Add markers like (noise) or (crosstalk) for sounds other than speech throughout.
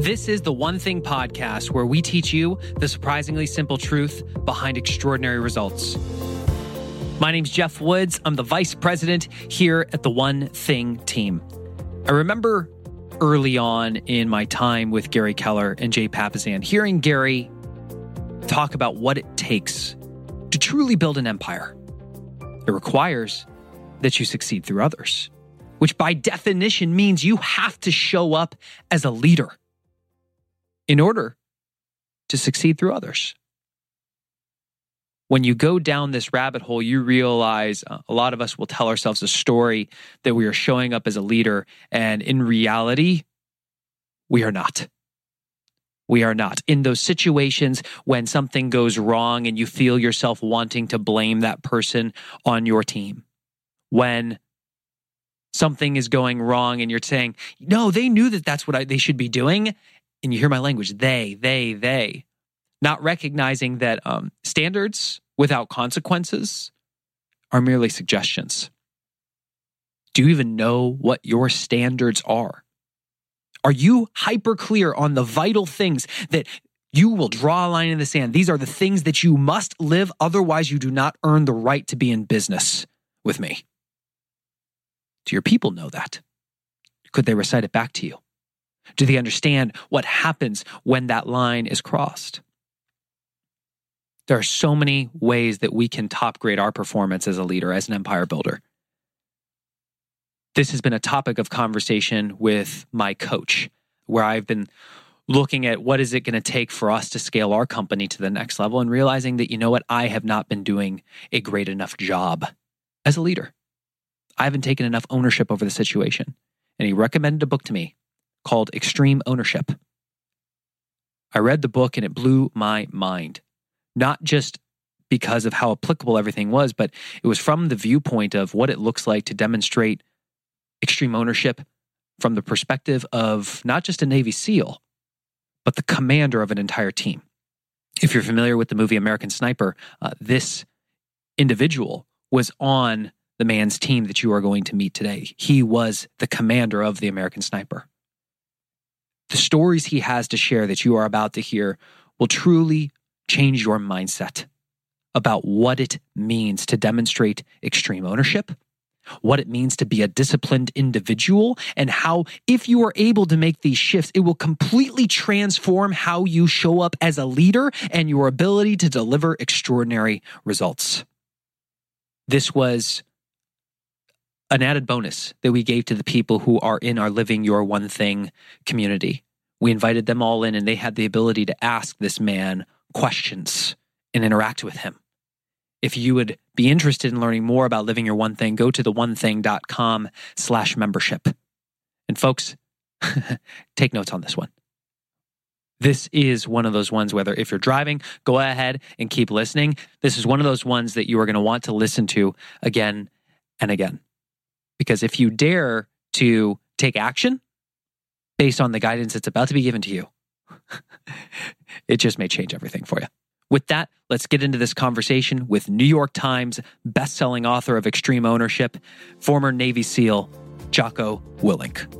This is the One Thing podcast where we teach you the surprisingly simple truth behind extraordinary results. My name's Geoff Woods. I'm the vice president here at the One Thing team. I remember early on in my time with Gary Keller and Jay Papasan hearing Gary talk about what it takes to truly build an empire. It requires that you succeed through others, which by definition means you have to show up as a leader in order to succeed through others. When you go down this rabbit hole, you realize uh, a lot of us will tell ourselves a story that we are showing up as a leader, and in reality, we are not. We are not. In those situations when something goes wrong and you feel yourself wanting to blame that person on your team, when something is going wrong and you're saying, no, they knew that that's what I, they should be doing and you hear my language, they, they, they, not recognizing that um, standards without consequences are merely suggestions. Do you even know what your standards are? Are you hyper clear on the vital things that you will draw a line in the sand? These are the things that you must live, otherwise, you do not earn the right to be in business with me. Do your people know that? Could they recite it back to you? Do they understand what happens when that line is crossed? There are so many ways that we can top grade our performance as a leader, as an empire builder. This has been a topic of conversation with my coach, where I've been looking at what is it going to take for us to scale our company to the next level and realizing that, you know what, I have not been doing a great enough job as a leader. I haven't taken enough ownership over the situation. And he recommended a book to me called Extreme Ownership. I read the book and it blew my mind, not just because of how applicable everything was, but it was from the viewpoint of what it looks like to demonstrate extreme ownership from the perspective of not just a Navy SEAL, but the commander of an entire team. If you're familiar with the movie American Sniper, uh, this individual was on the man's team that you are going to meet today. He was the commander of the American Sniper. The stories he has to share that you are about to hear will truly change your mindset about what it means to demonstrate extreme ownership, what it means to be a disciplined individual, and how, if you are able to make these shifts, it will completely transform how you show up as a leader and your ability to deliver extraordinary results. This was an added bonus that we gave to the people who are in our Living Your One Thing community. We invited them all in, and they had the ability to ask this man questions and interact with him. If you would be interested in learning more about living your one thing, go to the onething.com slash membership. And folks, (laughs) take notes on this one. This is one of those ones, whether if you're driving, go ahead and keep listening. This is one of those ones that you are going to want to listen to again and again. Because if you dare to take action based on the guidance that's about to be given to you, (laughs) it just may change everything for you. With that, let's get into this conversation with New York Times best-selling author of Extreme Ownership, former Navy SEAL Jocko Willink.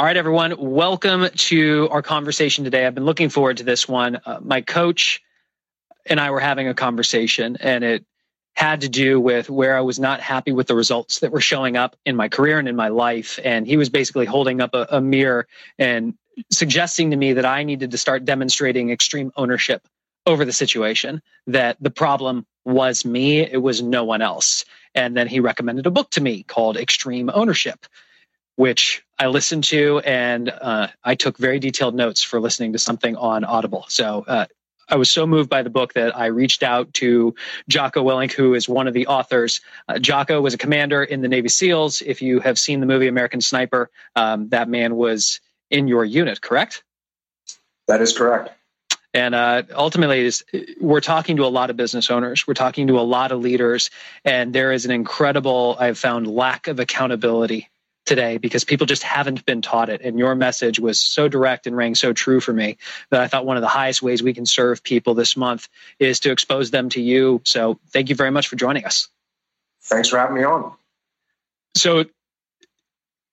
All right, everyone, welcome to our conversation today. I've been looking forward to this one. Uh, my coach and I were having a conversation, and it had to do with where I was not happy with the results that were showing up in my career and in my life. And he was basically holding up a, a mirror and suggesting to me that I needed to start demonstrating extreme ownership over the situation, that the problem was me, it was no one else. And then he recommended a book to me called Extreme Ownership, which I listened to and uh, I took very detailed notes for listening to something on Audible. So uh, I was so moved by the book that I reached out to Jocko Willink, who is one of the authors. Uh, Jocko was a commander in the Navy SEALs. If you have seen the movie American Sniper, um, that man was in your unit, correct? That is correct. And uh, ultimately, we're talking to a lot of business owners. We're talking to a lot of leaders, and there is an incredible, I've found, lack of accountability today because people just haven't been taught it. And your message was so direct and rang so true for me that I thought one of the highest ways we can serve people this month is to expose them to you. So thank you very much for joining us. Thanks for having me on. So,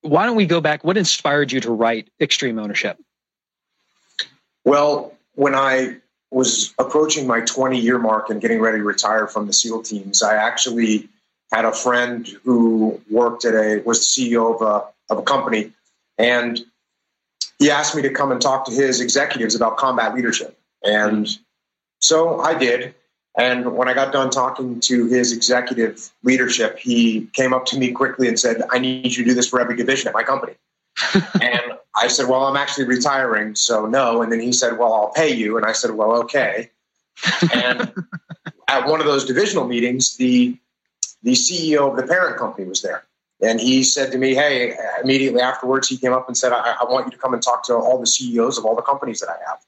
why don't we go back? What inspired you to write Extreme Ownership? Well, when I was approaching my 20 year mark and getting ready to retire from the SEAL teams, I actually had a friend who worked at a was the CEO of a of a company, and he asked me to come and talk to his executives about combat leadership, and so I did. And when I got done talking to his executive leadership, he came up to me quickly and said, "I need you to do this for every division at my company." (laughs) and I said, "Well, I'm actually retiring, so no." And then he said, "Well, I'll pay you." And I said, "Well, okay." and (laughs) at one of those divisional meetings, the the CEO of the parent company was there. And he said to me, Hey, immediately afterwards, he came up and said, I, I want you to come and talk to all the CEOs of all the companies that I have.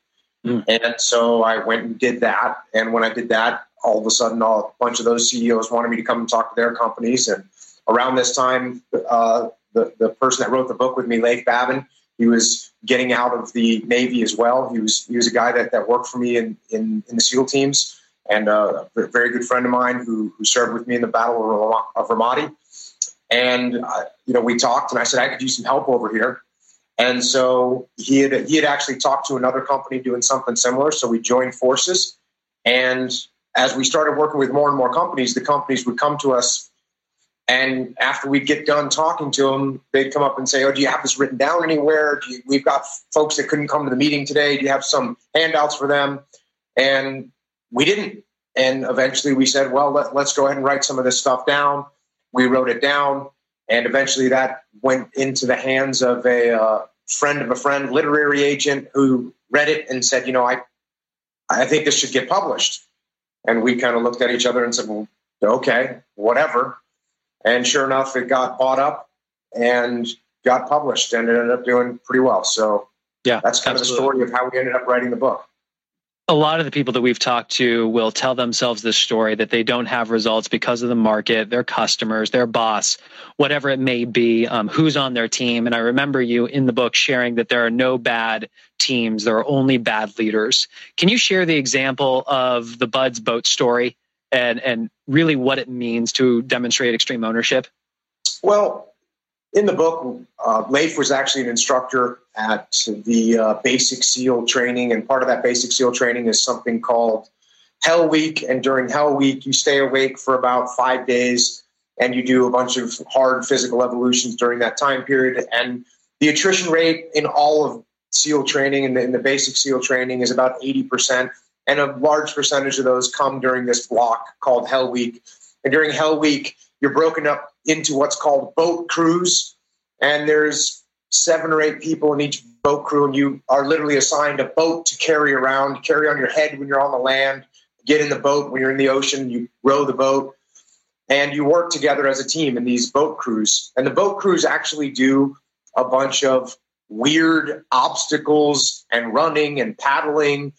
Mm. And so I went and did that. And when I did that, all of a sudden, a bunch of those CEOs wanted me to come and talk to their companies. And around this time, uh, the, the person that wrote the book with me, Leif Babin, he was getting out of the Navy as well. He was he was a guy that, that worked for me in, in, in the SEAL teams and a very good friend of mine who, who served with me in the Battle of Ramadi. And uh, you know, we talked, and I said I could use some help over here. And so he had he had actually talked to another company doing something similar. So we joined forces, and as we started working with more and more companies, the companies would come to us. And after we'd get done talking to them, they'd come up and say, "Oh, do you have this written down anywhere? You, we've got folks that couldn't come to the meeting today. Do you have some handouts for them?" And we didn't. And eventually we said, well, let, us go ahead and write some of this stuff down. We wrote it down. And eventually that went into the hands of a uh, friend of a friend, literary agent, who read it and said, you know, I, I think this should get published. And we kind of looked at each other and said, well, okay, whatever. And sure enough, it got bought up and got published and it ended up doing pretty well. So yeah, that's kind absolutely. of the story of how we ended up writing the book a lot of the people that we've talked to will tell themselves this story that they don't have results because of the market, their customers, their boss, whatever it may be, um, who's on their team. And I remember you in the book sharing that there are no bad teams, there are only bad leaders. Can you share the example of the BUD/S boat story and, and really what it means to demonstrate extreme ownership? Well, in the book, uh, Leif was actually an instructor at the uh, basic SEAL training, and part of that basic SEAL training is something called Hell Week. And during Hell Week, you stay awake for about five days, and you do a bunch of hard physical evolutions during that time period. And the attrition rate in all of SEAL training and in, in the basic SEAL training is about eighty percent, and a large percentage of those come during this block called Hell Week. And during Hell Week, you're broken up into what's called boat crews, and there's seven or eight people in each boat crew, and you are literally assigned a boat to carry around, carry on your head when you're on the land, get in the boat when you're in the ocean, you row the boat, and you work together as a team in these boat crews. And the boat crews actually do a bunch of weird obstacles and running and paddling.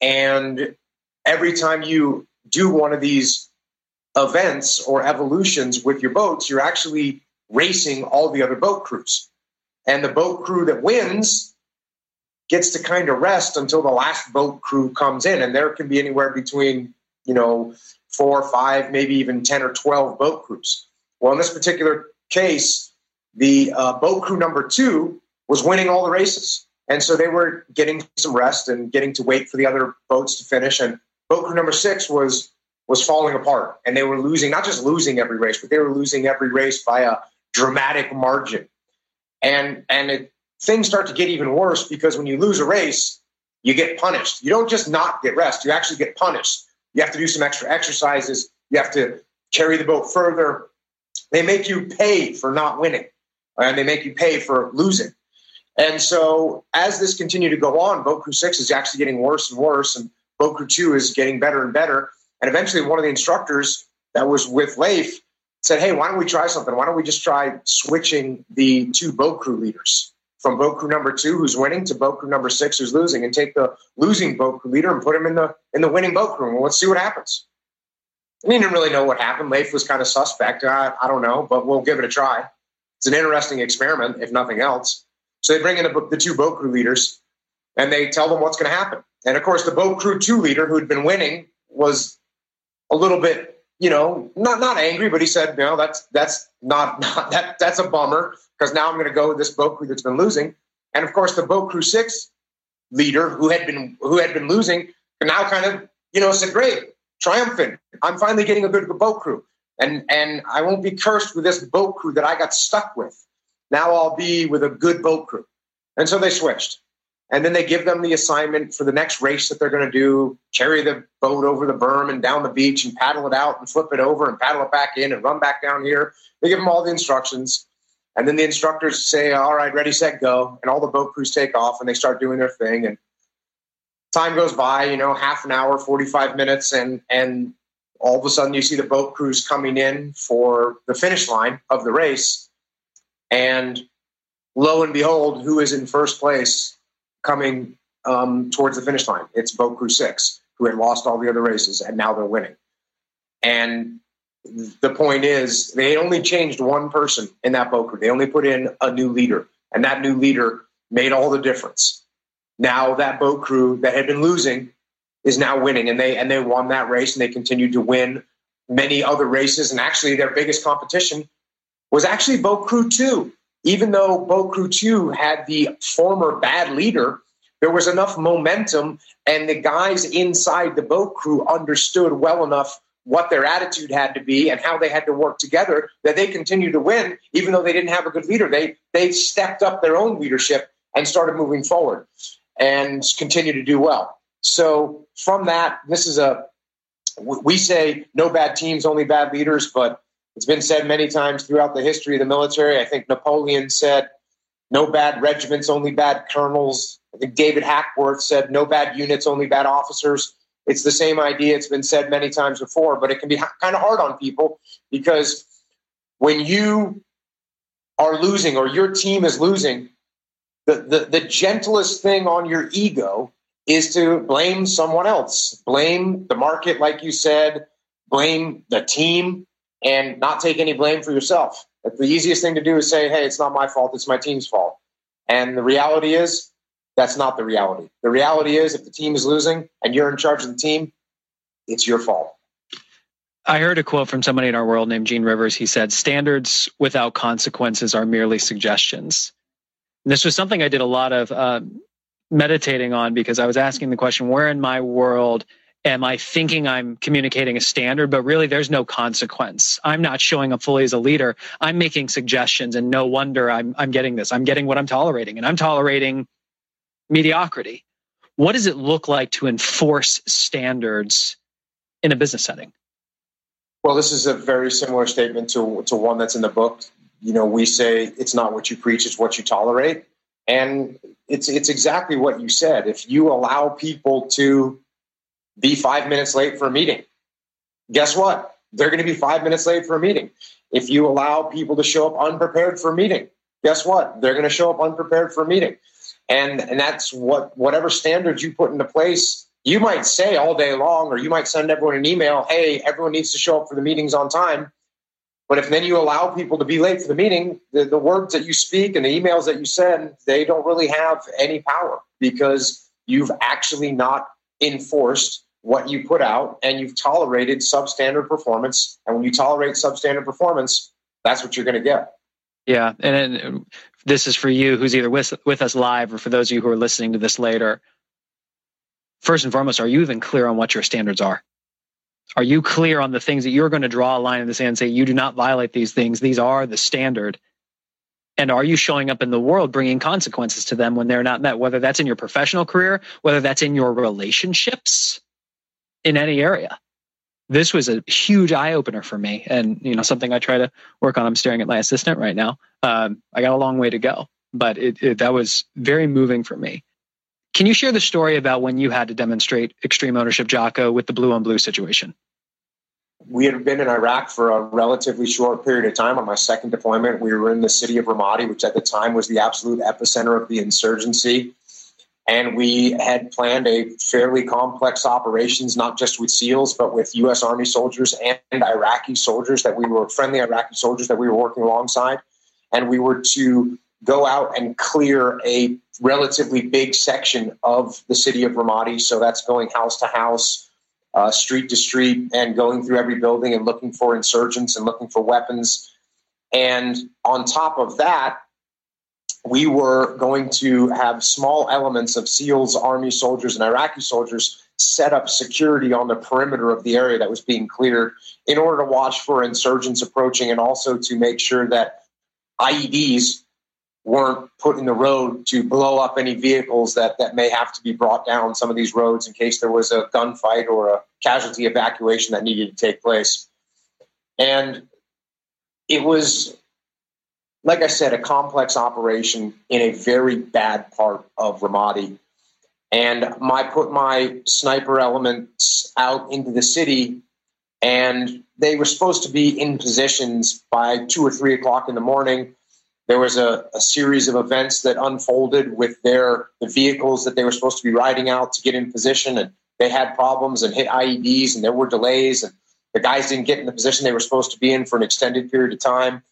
And every time you do one of these events or evolutions with your boats, you're actually racing all the other boat crews. And the boat crew that wins gets to kind of rest until the last boat crew comes in. And there can be anywhere between, you know, four, five, maybe even 10 or 12 boat crews. Well, in this particular case, the uh, boat crew number two was winning all the races. And so they were getting some rest and getting to wait for the other boats to finish. And boat crew number six was was falling apart, and they were losing not just losing every race, but they were losing every race by a dramatic margin. And and it, things start to get even worse because when you lose a race, you get punished. You don't just not get rest; you actually get punished. You have to do some extra exercises. You have to carry the boat further. They make you pay for not winning, and they make you pay for losing. And so, as this continued to go on, boat crew six is actually getting worse and worse, and boat crew two is getting better and better. And eventually, one of the instructors that was with Leif said, Hey, why don't we try something? Why don't we just try switching the two boat crew leaders from boat crew number two, who's winning, to boat crew number six, who's losing, and take the losing boat crew leader and put him in the in the winning boat crew. And let's see what happens. We didn't really know what happened. Leif was kind of suspect. I, I don't know, but we'll give it a try. It's an interesting experiment, if nothing else. So they bring in the, the two boat crew leaders and they tell them what's going to happen. And of course, the boat crew two leader who had been winning was a little bit, you know, not not angry, but he said, "No, that's that's not, (laughs) not that that's a bummer because now I'm going to go with this boat crew that's been losing." And of course, the boat crew six leader who had been who had been losing now kind of you know said, "Great, triumphant! I'm finally getting a good boat crew, and and I won't be cursed with this boat crew that I got stuck with. Now I'll be with a good boat crew." And so they switched. And then they give them the assignment for the next race that they're going to do carry the boat over the berm and down the beach and paddle it out and flip it over and paddle it back in and run back down here. They give them all the instructions. And then the instructors say, All right, ready, set, go. And all the boat crews take off and they start doing their thing. And time goes by, you know, half an hour, 45 minutes. And, and all of a sudden you see the boat crews coming in for the finish line of the race. And lo and behold, who is in first place coming um, towards the finish line. It's Boat Crew Six, who had lost all the other races, and now they're winning. And the point is, they only changed one person in that boat crew. They only put in a new leader, and that new leader made all the difference. Now that boat crew that had been losing is now winning, and they and they won that race, and they continued to win many other races. And actually, their biggest competition was actually Boat Crew Two even though Boat Crew 2 had the former bad leader, there was enough momentum, and the guys inside the boat crew understood well enough what their attitude had to be and how they had to work together that they continued to win, even though they didn't have a good leader. They they stepped up their own leadership and started moving forward and continue to do well. So from that, this is a we say no bad teams, only bad leaders, but it's been said many times throughout the history of the military. I think Napoleon said, no bad regiments, only bad colonels. I think David Hackworth said, no bad units, only bad officers. It's the same idea. It's been said many times before, but it can be kind of hard on people because when you are losing or your team is losing, the, the, the gentlest thing on your ego is to blame someone else. Blame the market, like you said, blame the team, and not take any blame for yourself. The easiest thing to do is say, hey, it's not my fault, it's my team's fault. And the reality is, that's not the reality. The reality is, if the team is losing and you're in charge of the team, it's your fault. I heard a quote from somebody in our world named Gene Rivers. He said, Standards without consequences are merely suggestions. And this was something I did a lot of uh, meditating on because I was asking the question, where in my world am I thinking I'm communicating a standard, but really there's no consequence. I'm not showing up fully as a leader. I'm making suggestions and no wonder I'm, I'm getting this. I'm getting what I'm tolerating and I'm tolerating mediocrity. What does it look like to enforce standards in a business setting? Well, this is a very similar statement to, to one that's in the book. You know, we say it's not what you preach, it's what you tolerate. And it's it's exactly what you said. If you allow people to be five minutes late for a meeting. Guess what? They're going to be five minutes late for a meeting. If you allow people to show up unprepared for a meeting, guess what? They're going to show up unprepared for a meeting. And, and that's what whatever standards you put into place, you might say all day long, or you might send everyone an email, hey, everyone needs to show up for the meetings on time. But if then you allow people to be late for the meeting, the, the words that you speak and the emails that you send, they don't really have any power because you've actually not enforced what you put out and you've tolerated substandard performance. And when you tolerate substandard performance, that's what you're going to get. Yeah. And, and um, this is for you who's either with, with us live or for those of you who are listening to this later. first and foremost, are you even clear on what your standards are? Are you clear on the things that you're going to draw a line in the sand and say, you do not violate these things? These are the standard. And are you showing up in the world bringing consequences to them when they're not met, whether that's in your professional career, whether that's in your relationships in any area? This was a huge eye opener for me and, you know, something I try to work on. I'm staring at my assistant right now. Um, I got a long way to go, but it, it, that was very moving for me. Can you share the story about when you had to demonstrate extreme ownership, Jocko, with the blue on blue situation? We had been in Iraq for a relatively short period of time. On my second deployment, we were in the city of Ramadi, which at the time was the absolute epicenter of the insurgency. And we had planned a fairly complex operations, not just with SEALs, but with U.S. Army soldiers and Iraqi soldiers that we were friendly Iraqi soldiers that we were working alongside. And we were to go out and clear a relatively big section of the city of Ramadi. So that's going house to house, uh, street to street, and going through every building and looking for insurgents and looking for weapons. And on top of that, we were going to have small elements of SEALs, Army soldiers, and Iraqi soldiers set up security on the perimeter of the area that was being cleared in order to watch for insurgents approaching and also to make sure that IEDs weren't put in the road to blow up any vehicles that, that may have to be brought down some of these roads in case there was a gunfight or a casualty evacuation that needed to take place. And it was, like I said, a complex operation in a very bad part of Ramadi. And I put my sniper elements out into the city, and they were supposed to be in positions by two or three o'clock in the morning there was a, a, series of events that unfolded with their the vehicles that they were supposed to be riding out to get in position, and they had problems and hit IEDs, and there were delays, and the guys didn't get in the position they were supposed to be in for an extended period of time.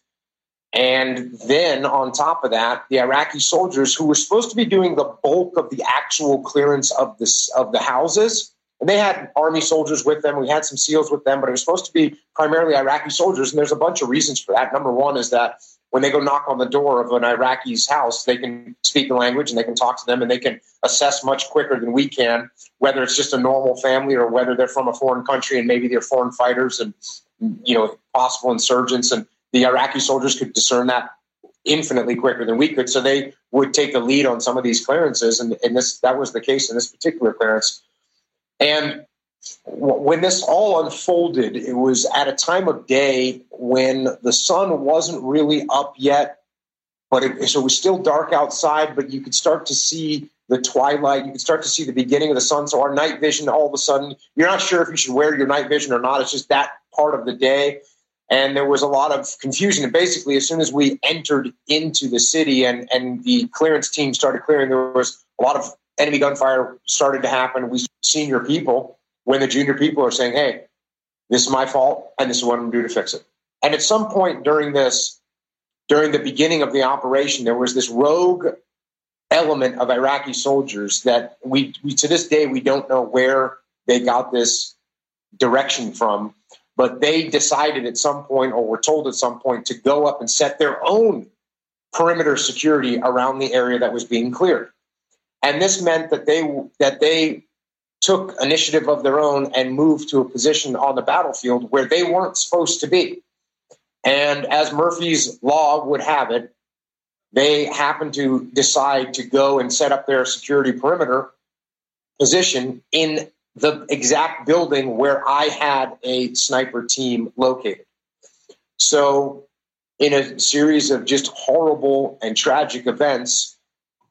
And then on top of that, the Iraqi soldiers who were supposed to be doing the bulk of the actual clearance of this of the houses, and they had army soldiers with them. We had some SEALs with them, but it was supposed to be primarily Iraqi soldiers. And there's a bunch of reasons for that. Number one is that when they go knock on the door of an Iraqi's house, they can speak the language and they can talk to them and they can assess much quicker than we can whether it's just a normal family or whether they're from a foreign country and maybe they're foreign fighters and you know possible insurgents and the Iraqi soldiers could discern that infinitely quicker than we could. So they would take the lead on some of these clearances, and, and this that was the case in this particular clearance. And when this all unfolded, it was at a time of day when the sun wasn't really up yet, but it, so it was still dark outside, but you could start to see the twilight. You could start to see the beginning of the sun. So our night vision, all of a sudden, you're not sure if you should wear your night vision or not. It's just that part of the day. And there was a lot of confusion. And basically, as soon as we entered into the city and, and the clearance team started clearing, there was a lot of enemy gunfire started to happen. We senior people when the junior people are saying, hey, this is my fault and this is what I'm going to do to fix it. And at some point during this, during the beginning of the operation, there was this rogue element of Iraqi soldiers that we, we to this day we don't know where they got this direction from, but they decided at some point or were told at some point to go up and set their own perimeter security around the area that was being cleared. And this meant that they that they took initiative of their own and moved to a position on the battlefield where they weren't supposed to be. And as Murphy's Law would have it, they happened to decide to go and set up their security perimeter position in the exact building where I had a sniper team located. So, in a series of just horrible and tragic events,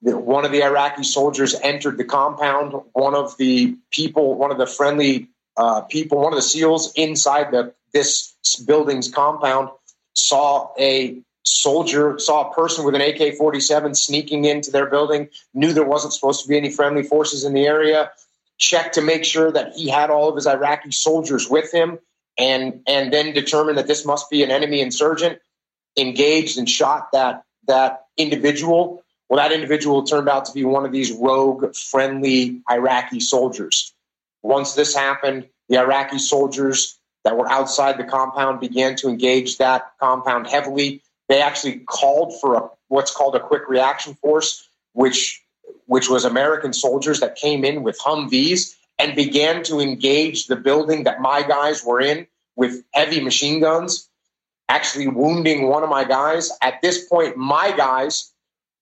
one of the Iraqi soldiers entered the compound. One of the people, one of the friendly uh, people, one of the SEALs inside the this building's compound saw a soldier, saw a person with an AK 47 sneaking into their building, knew there wasn't supposed to be any friendly forces in the area, checked to make sure that he had all of his Iraqi soldiers with him, and, and then determined that this must be an enemy insurgent, engaged and shot that, that individual well, that individual turned out to be one of these rogue, friendly Iraqi soldiers. Once this happened, the Iraqi soldiers that were outside the compound began to engage that compound heavily. They actually called for a, what's called a quick reaction force, which which was American soldiers that came in with Humvees and began to engage the building that my guys were in with heavy machine guns, actually wounding one of my guys. At this point, my guys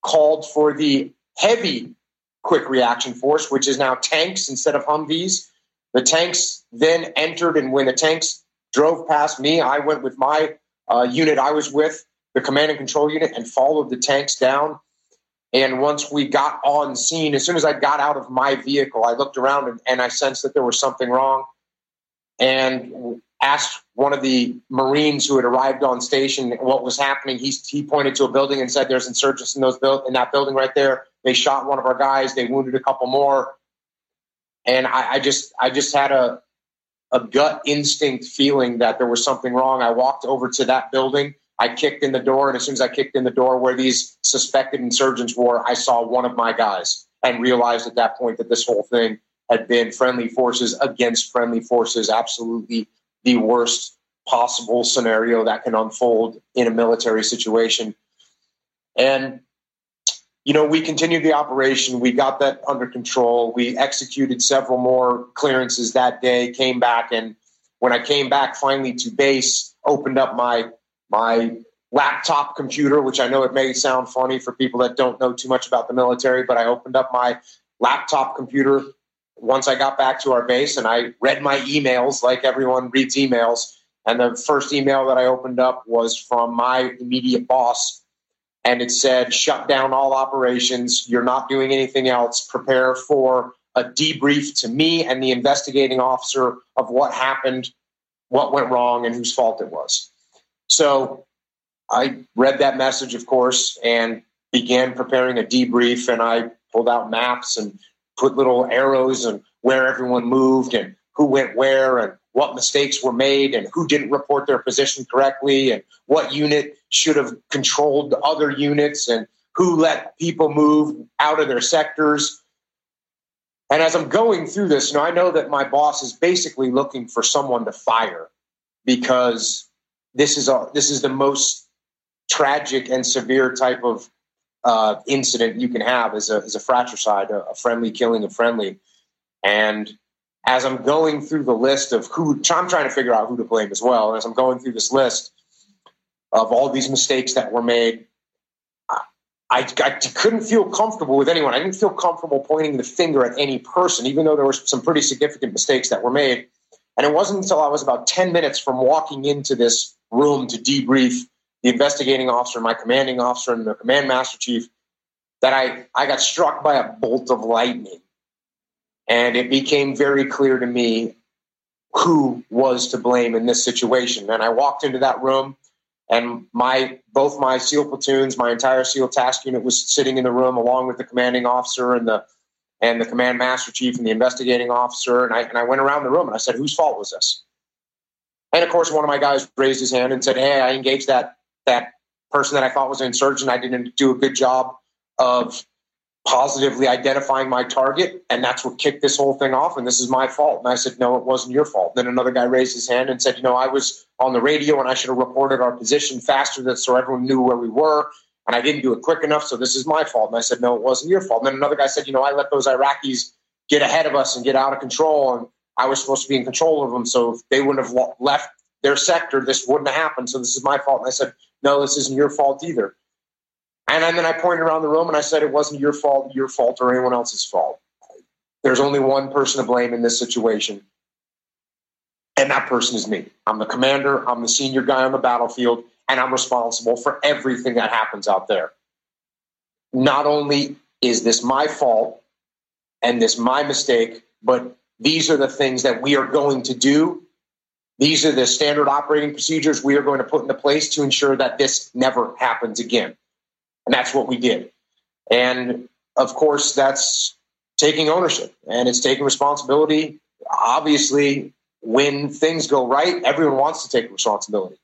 called for the heavy quick reaction force, which is now tanks instead of Humvees. The tanks then entered, and when the tanks drove past me, I went with my uh, unit I was with, the command and control unit, and followed the tanks down. And once we got on scene, as soon as I got out of my vehicle, I looked around and, and I sensed that there was something wrong. And asked one of the Marines who had arrived on station what was happening. He, he pointed to a building and said, "There's insurgents in those build in that building right there. They shot one of our guys. They wounded a couple more." And I, I just I just had a a gut instinct feeling that there was something wrong. I walked over to that building. I kicked in the door, and as soon as I kicked in the door where these suspected insurgents were, I saw one of my guys and realized at that point that this whole thing had been friendly forces against friendly forces, absolutely the worst possible scenario that can unfold in a military situation. And, you know, we continued the operation. We got that under control. We executed several more clearances that day, came back. And when I came back finally to base, opened up my, my laptop computer, which I know it may sound funny for people that don't know too much about the military, but I opened up my laptop computer, once I got back to our base and I read my emails like everyone reads emails. And the first email that I opened up was from my immediate boss. And it said, shut down all operations. You're not doing anything else. Prepare for a debrief to me and the investigating officer of what happened, what went wrong, and whose fault it was. So I read that message, of course, and began preparing a debrief. And I pulled out maps and put little arrows and where everyone moved and who went where and what mistakes were made and who didn't report their position correctly and what unit should have controlled other units and who let people move out of their sectors. And as I'm going through this, you know, I know that my boss is basically looking for someone to fire because this is a, this is the most tragic and severe type of uh, incident you can have as a, as a fratricide, a, a friendly killing of friendly. And as I'm going through the list of who, I'm trying to figure out who to blame as well. As I'm going through this list of all these mistakes that were made, I, I, couldn't feel comfortable with anyone. I didn't feel comfortable pointing the finger at any person, even though there were some pretty significant mistakes that were made. And it wasn't until I was about 10 minutes from walking into this room to debrief the investigating officer, my commanding officer, and the command master chief, that I, I got struck by a bolt of lightning. And it became very clear to me who was to blame in this situation. And I walked into that room, and my both my SEAL platoons, my entire SEAL task unit was sitting in the room along with the commanding officer and the and the command master chief and the investigating officer. And I and I went around the room and I said, "Whose fault was this?" And of course, one of my guys raised his hand and said, "Hey, I engaged that that person that I thought was an insurgent, I didn't do a good job of positively identifying my target, and that's what kicked this whole thing off. And this is my fault. And I said, no, it wasn't your fault. Then another guy raised his hand and said, you know, I was on the radio and I should have reported our position faster so everyone knew where we were. And I didn't do it quick enough, so this is my fault. And I said, no, it wasn't your fault. And then another guy said, you know, I let those Iraqis get ahead of us and get out of control, and I was supposed to be in control of them, so if they wouldn't have left their sector, this wouldn't have happened. So this is my fault. And I said, no, this isn't your fault either. And then I pointed around the room and I said, it wasn't your fault, your fault, or anyone else's fault. There's only one person to blame in this situation. And that person is me. I'm the commander, I'm the senior guy on the battlefield, and I'm responsible for everything that happens out there. Not only is this my fault and this my mistake, but these are the things that we are going to do these are the standard operating procedures we are going to put into place to ensure that this never happens again. And that's what we did. And of course, that's taking ownership and it's taking responsibility. Obviously, when things go right, everyone wants to take responsibility.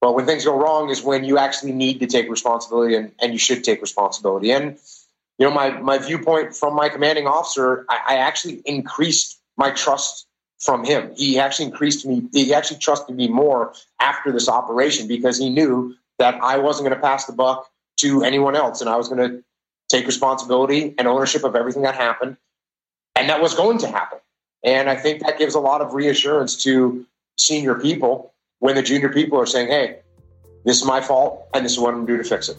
But when things go wrong is when you actually need to take responsibility and, and you should take responsibility. And, you know, my, my viewpoint from my commanding officer, I, I actually increased my trust from him. He actually increased me, he actually trusted me more after this operation because he knew that I wasn't going to pass the buck to anyone else and I was going to take responsibility and ownership of everything that happened and that was going to happen. And I think that gives a lot of reassurance to senior people when the junior people are saying, hey, this is my fault and this is what I'm going to do to fix it.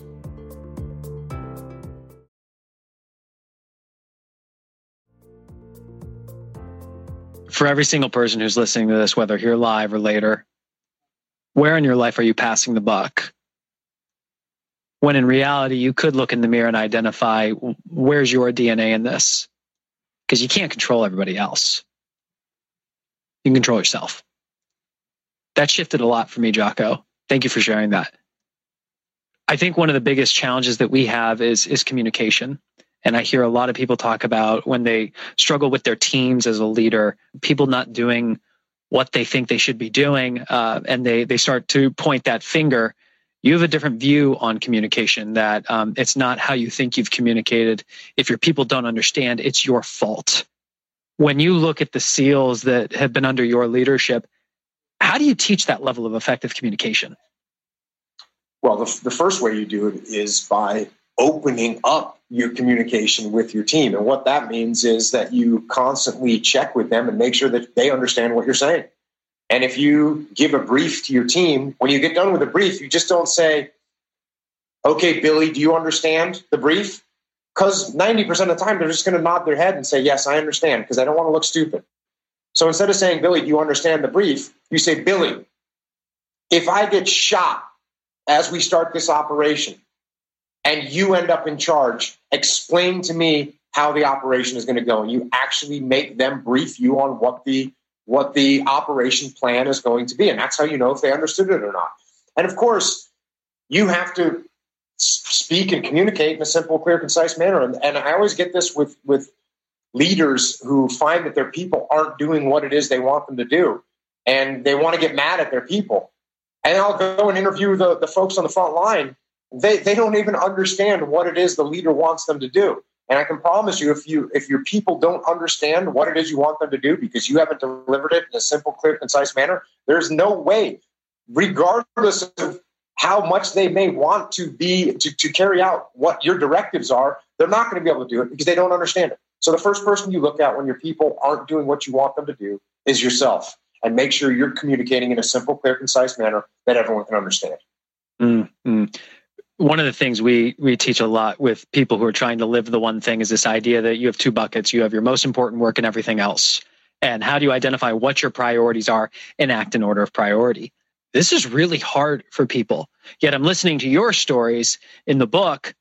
For every single person who's listening to this, whether here live or later, where in your life are you passing the buck? When in reality, you could look in the mirror and identify where's your DNA in this? Because you can't control everybody else. You can control yourself. That shifted a lot for me, Jocko. Thank you for sharing that. I think one of the biggest challenges that we have is is communication. And I hear a lot of people talk about when they struggle with their teams as a leader, people not doing what they think they should be doing, uh, and they they start to point that finger. You have a different view on communication. That um, it's not how you think you've communicated. If your people don't understand, it's your fault. When you look at the SEALs that have been under your leadership, how do you teach that level of effective communication? Well, the, the first way you do it is by opening up your communication with your team. And what that means is that you constantly check with them and make sure that they understand what you're saying. And if you give a brief to your team, when you get done with a brief, you just don't say, okay, Billy, do you understand the brief? Because 90% of the time, they're just going to nod their head and say, yes, I understand, because I don't want to look stupid. So instead of saying, Billy, do you understand the brief? You say, Billy, if I get shot as we start this operation, and you end up in charge, explain to me how the operation is going to go. And you actually make them brief you on what the what the operation plan is going to be. And that's how you know if they understood it or not. And of course, you have to speak and communicate in a simple, clear, concise manner. And, and I always get this with with leaders who find that their people aren't doing what it is they want them to do. And they want to get mad at their people. And I'll go and interview the, the folks on the front line they, they don't even understand what it is the leader wants them to do. And I can promise you, if you if your people don't understand what it is you want them to do because you haven't delivered it in a simple, clear, concise manner, there's no way, regardless of how much they may want to be to, to carry out what your directives are, they're not going to be able to do it because they don't understand it. So the first person you look at when your people aren't doing what you want them to do is yourself, and make sure you're communicating in a simple, clear, concise manner that everyone can understand. Mm-hmm one of the things we we teach a lot with people who are trying to live the one thing is this idea that you have two buckets. You have your most important work and everything else. And how do you identify what your priorities are and act in order of priority? This is really hard for people. Yet i'm listening to your stories in the book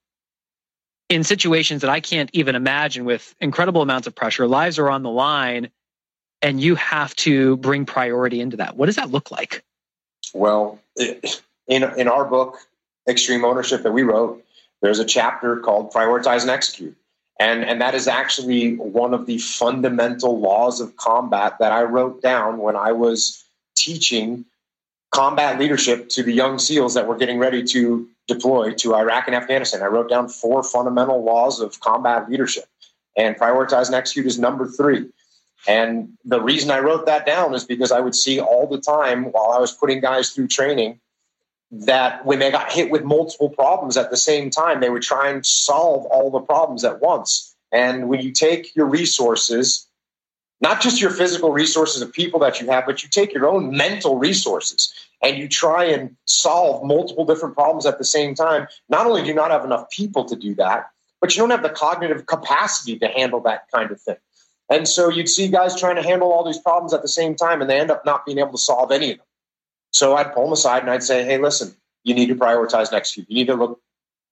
in situations that i can't even imagine with incredible amounts of pressure. Lives are on the line and you have to bring priority into that. What does that look like? Well in in our book extreme ownership that we wrote, there's a chapter called Prioritize and Execute. And, and that is actually one of the fundamental laws of combat that I wrote down when I was teaching combat leadership to the young SEALs that were getting ready to deploy to Iraq and Afghanistan. I wrote down four fundamental laws of combat leadership, and prioritize and execute is number three. And the reason I wrote that down is because I would see all the time while I was putting guys through training that when they got hit with multiple problems at the same time, they would try and solve all the problems at once. And when you take your resources, not just your physical resources of people that you have, but you take your own mental resources and you try and solve multiple different problems at the same time, not only do you not have enough people to do that, but you don't have the cognitive capacity to handle that kind of thing. And so you'd see guys trying to handle all these problems at the same time, and they end up not being able to solve any of them. So I'd pull them aside and I'd say, hey, listen, you need to prioritize next year. You need to look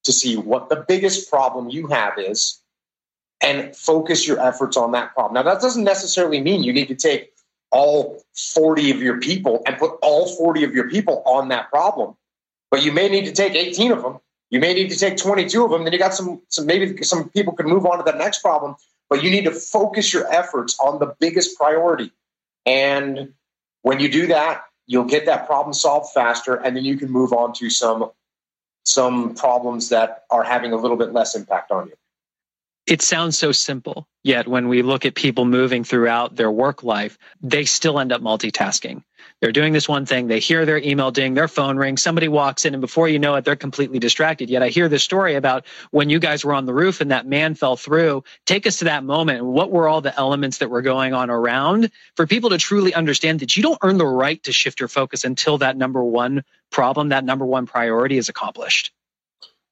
to see what the biggest problem you have is and focus your efforts on that problem. Now, that doesn't necessarily mean you need to take all 40 of your people and put all 40 of your people on that problem, but you may need to take 18 of them. You may need to take 22 of them. Then you got some, some maybe some people can move on to the next problem, but you need to focus your efforts on the biggest priority. And when you do that, you'll get that problem solved faster and then you can move on to some some problems that are having a little bit less impact on you it sounds so simple. Yet when we look at people moving throughout their work life, they still end up multitasking. They're doing this one thing. They hear their email ding, their phone ring, somebody walks in, and before you know it, they're completely distracted. Yet I hear this story about when you guys were on the roof and that man fell through. Take us to that moment. What were all the elements that were going on around for people to truly understand that you don't earn the right to shift your focus until that number one problem, that number one priority is accomplished?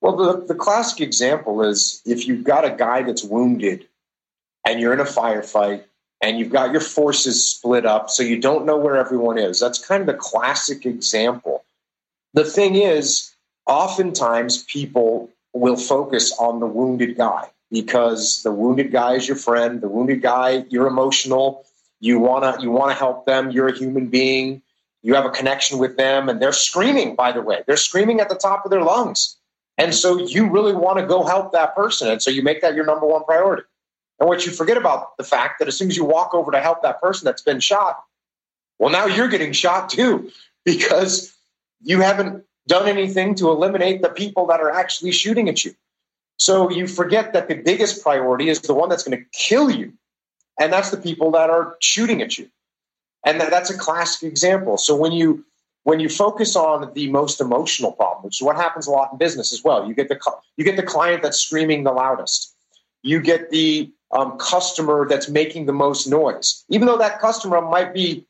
Well, the, the classic example is if you've got a guy that's wounded and you're in a firefight and you've got your forces split up so you don't know where everyone is. That's kind of the classic example. The thing is, oftentimes people will focus on the wounded guy because the wounded guy is your friend, the wounded guy, you're emotional, you want to you want to help them, you're a human being, you have a connection with them and they're screaming by the way. They're screaming at the top of their lungs and so you really want to go help that person. And so you make that your number one priority. And what you forget about the fact that as soon as you walk over to help that person that's been shot, well, now you're getting shot too, (laughs) because you haven't done anything to eliminate the people that are actually shooting at you. So you forget that the biggest priority is the one that's going to kill you. And that's the people that are shooting at you. And that's a classic example. So when you when you focus on the most emotional problem, which is what happens a lot in business as well, you get the you get the client that's screaming the loudest. You get the um, customer that's making the most noise, even though that customer might be,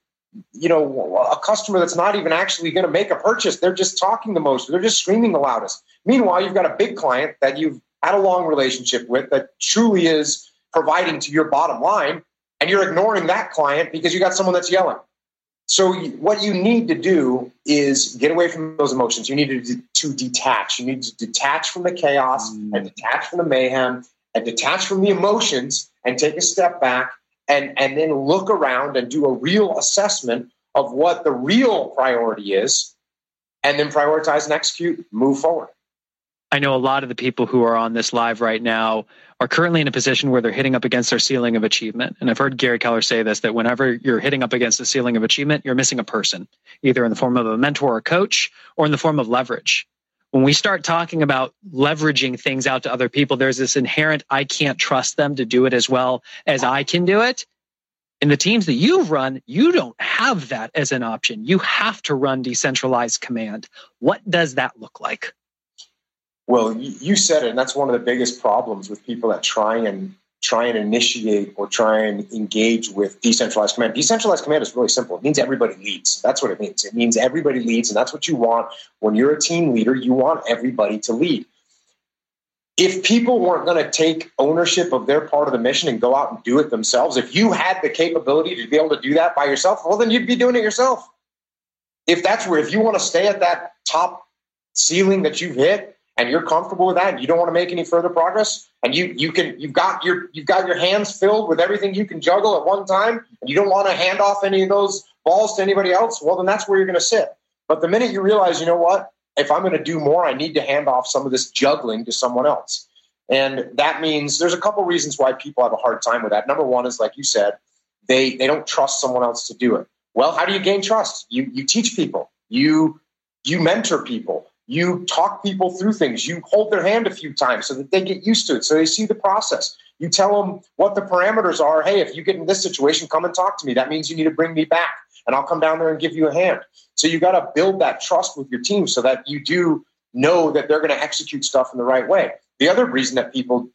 you know, a customer that's not even actually going to make a purchase. They're just talking the most. They're just screaming the loudest. Meanwhile, you've got a big client that you've had a long relationship with that truly is providing to your bottom line, and you're ignoring that client because you got someone that's yelling. So what you need to do is get away from those emotions. You need to, to detach. You need to detach from the chaos mm. and detach from the mayhem and detach from the emotions and take a step back and, and then look around and do a real assessment of what the real priority is and then prioritize and execute, move forward. I know a lot of the people who are on this live right now are currently in a position where they're hitting up against their ceiling of achievement. And I've heard Gary Keller say this that whenever you're hitting up against the ceiling of achievement, you're missing a person, either in the form of a mentor or coach or in the form of leverage. When we start talking about leveraging things out to other people, there's this inherent I can't trust them to do it as well as I can do it. In the teams that you've run, you don't have that as an option. You have to run decentralized command. What does that look like? Well, you said it, and that's one of the biggest problems with people that try and try and initiate or try and engage with decentralized command. Decentralized command is really simple. It means everybody leads. That's what it means. It means everybody leads, and that's what you want when you're a team leader. You want everybody to lead. If people weren't going to take ownership of their part of the mission and go out and do it themselves, if you had the capability to be able to do that by yourself, well, then you'd be doing it yourself. If that's where, if you want to stay at that top ceiling that you've hit, and you're comfortable with that and you don't want to make any further progress and you you can you've got your you've got your hands filled with everything you can juggle at one time and you don't want to hand off any of those balls to anybody else well then that's where you're going to sit. But the minute you realize you know what if i'm going to do more i need to hand off some of this juggling to someone else. And that means there's a couple reasons why people have a hard time with that. Number one is like you said they they don't trust someone else to do it. Well how do you gain trust? You you teach people. You you mentor people you talk people through things. You hold their hand a few times so that they get used to it, so they see the process. You tell them what the parameters are. Hey, if you get in this situation, come and talk to me. That means you need to bring me back, and I'll come down there and give you a hand. So you got to build that trust with your team so that you do know that they're going to execute stuff in the right way. The other reason that people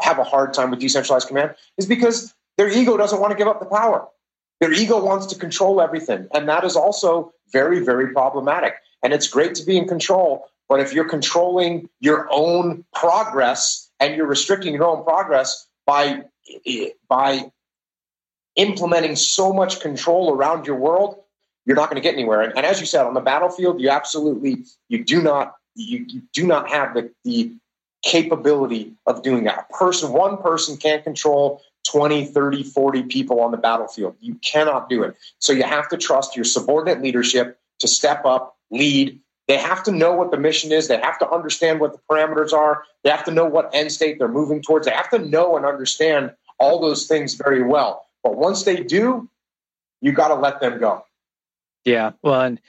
have a hard time with decentralized command is because their ego doesn't want to give up the power. Their ego wants to control everything. And that is also very, very problematic. And it's great to be in control. But if you're controlling your own progress and you're restricting your own progress by, by implementing so much control around your world, you're not going to get anywhere. And, and, as you said, on the battlefield, you absolutely you do not you, you do not have the, the capability of doing that. A person, one person can't control 20, 30, 40 people on the battlefield. You cannot do it. So you have to trust your subordinate leadership to step up lead. They have to know what the mission is. They have to understand what the parameters are. They have to know what end state they're moving towards. They have to know and understand all those things very well. But once they do, you got to let them go. Yeah. Well, and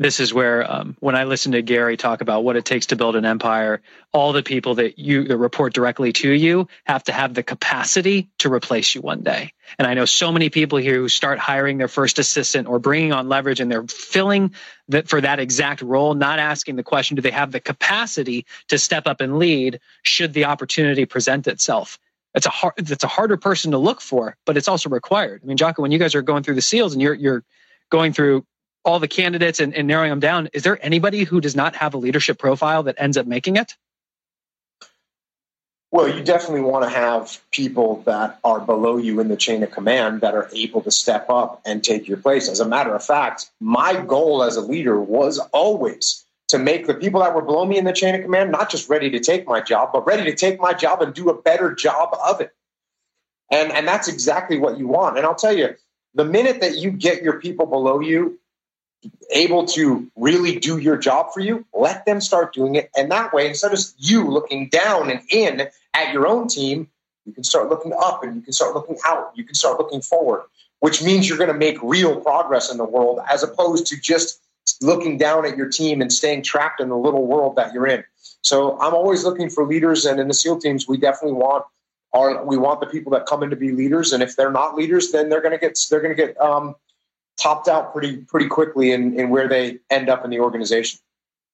this is where um, when I listen to Gary talk about what it takes to build an empire, all the people that you that report directly to you have to have the capacity to replace you one day. And I know so many people here who start hiring their first assistant or bringing on leverage, and they're filling that for that exact role, not asking the question, do they have the capacity to step up and lead? Should the opportunity present itself? It's a hard, it's a harder person to look for, but it's also required. I mean, Jocko, when you guys are going through the SEALs and you're you're going through all the candidates and, and narrowing them down, is there anybody who does not have a leadership profile that ends up making it? Well, you definitely want to have people that are below you in the chain of command that are able to step up and take your place. As a matter of fact, my goal as a leader was always to make the people that were below me in the chain of command not just ready to take my job, but ready to take my job and do a better job of it. And, and that's exactly what you want. And I'll tell you, the minute that you get your people below you able to really do your job for you, let them start doing it. And that way, instead of you looking down and in at your own team, you can start looking up and you can start looking out. You can start looking forward, which means you're going to make real progress in the world as opposed to just looking down at your team and staying trapped in the little world that you're in. So I'm always looking for leaders, and in the SEAL teams, we definitely want our we want the people that come in to be leaders. And if they're not leaders, then they're going to get they're going to get um, topped out pretty pretty quickly in, in where they end up in the organization.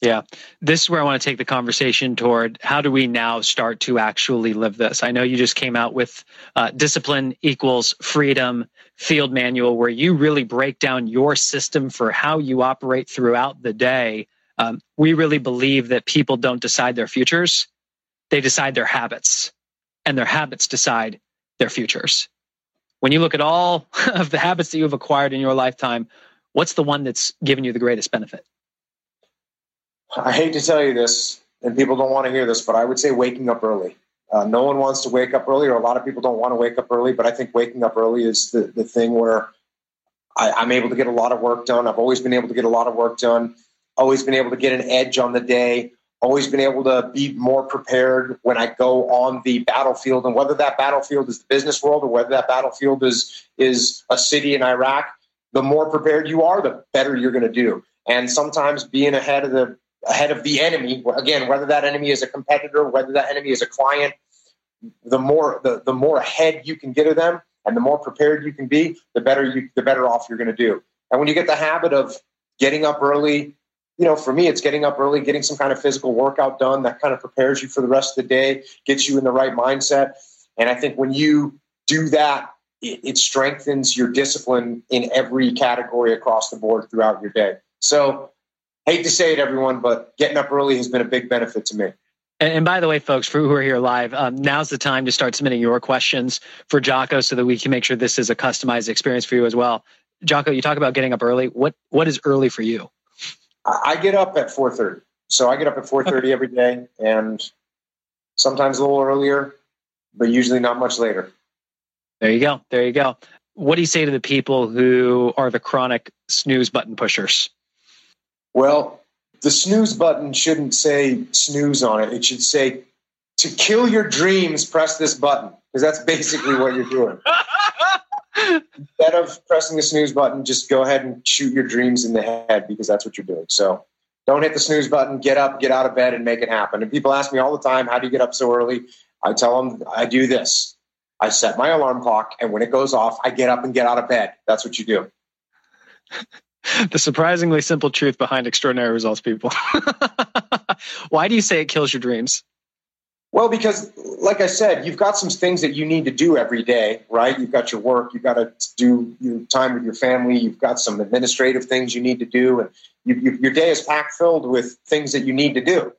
Yeah. This is where I want to take the conversation toward how do we now start to actually live this? I know you just came out with uh, Discipline Equals Freedom Field Manual, where you really break down your system for how you operate throughout the day. Um, we really believe that people don't decide their futures, they decide their habits, and their habits decide their futures when you look at all (laughs) of the habits that you've acquired in your lifetime, what's the one that's given you the greatest benefit? I hate to tell you this, and people don't want to hear this, but I would say waking up early. Uh, no one wants to wake up early, or a lot of people don't want to wake up early, but I think waking up early is the, the thing where I, I'm able to get a lot of work done. I've always been able to get a lot of work done, always been able to get an edge on the day always been able to be more prepared when I go on the battlefield, and whether that battlefield is the business world or whether that battlefield is is a city in Iraq, the more prepared you are, the better you're going to do. And sometimes being ahead of the ahead of the enemy, again, whether that enemy is a competitor, whether that enemy is a client, the more the, the more ahead you can get of them, and the more prepared you can be, the better you the better off you're going to do. And when you get the habit of getting up early, you know, for me, it's getting up early, getting some kind of physical workout done that kind of prepares you for the rest of the day, gets you in the right mindset. And I think when you do that, it, it strengthens your discipline in every category across the board throughout your day. So, hate to say it, everyone, but getting up early has been a big benefit to me. And, by the way, folks, for who are here live, um, now's the time to start submitting your questions for Jocko so that we can make sure this is a customized experience for you as well. Jocko, you talk about getting up early. What what is early for you? I get up at 4:30. So I get up at 4:30 every day and sometimes a little earlier, but usually not much later. There you go. There you go. What do you say to the people who are the chronic snooze button pushers? Well, the snooze button shouldn't say snooze on it. It should say to kill your dreams, press this button because that's basically what you're doing. (laughs) instead of pressing the snooze button, just go ahead and shoot your dreams in the head because that's what you're doing. So don't hit the snooze button. Get up, get out of bed, and make it happen. And people ask me all the time, "How do you get up so early?" I tell them, "I do this. I set my alarm clock, and when it goes off, I get up and get out of bed. That's what you do." (laughs) the surprisingly simple truth behind extraordinary results, people. (laughs) Why do you say it kills your dreams? Well, because like I said, you've got some things that you need to do every day, right? You've got your work, you've got to do your time with your family, you've got some administrative things you need to do, and you, you, your day is packed filled with things that you need to do.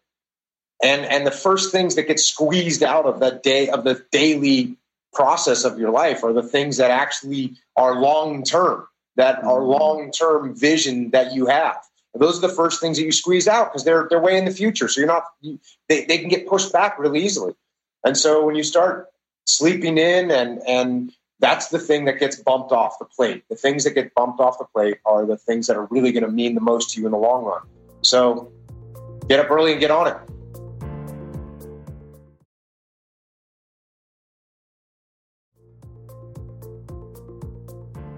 And and the first things that get squeezed out of that day of the daily process of your life are the things that actually are long term, that are mm-hmm. long term vision that you have those are the first things that you squeeze out because they're they're way in the future. So you're not you, they they can get pushed back really easily. And so when you start sleeping in and and that's the thing that gets bumped off the plate. The things that get bumped off the plate are the things that are really going to mean the most to you in the long run. So get up early and get on it.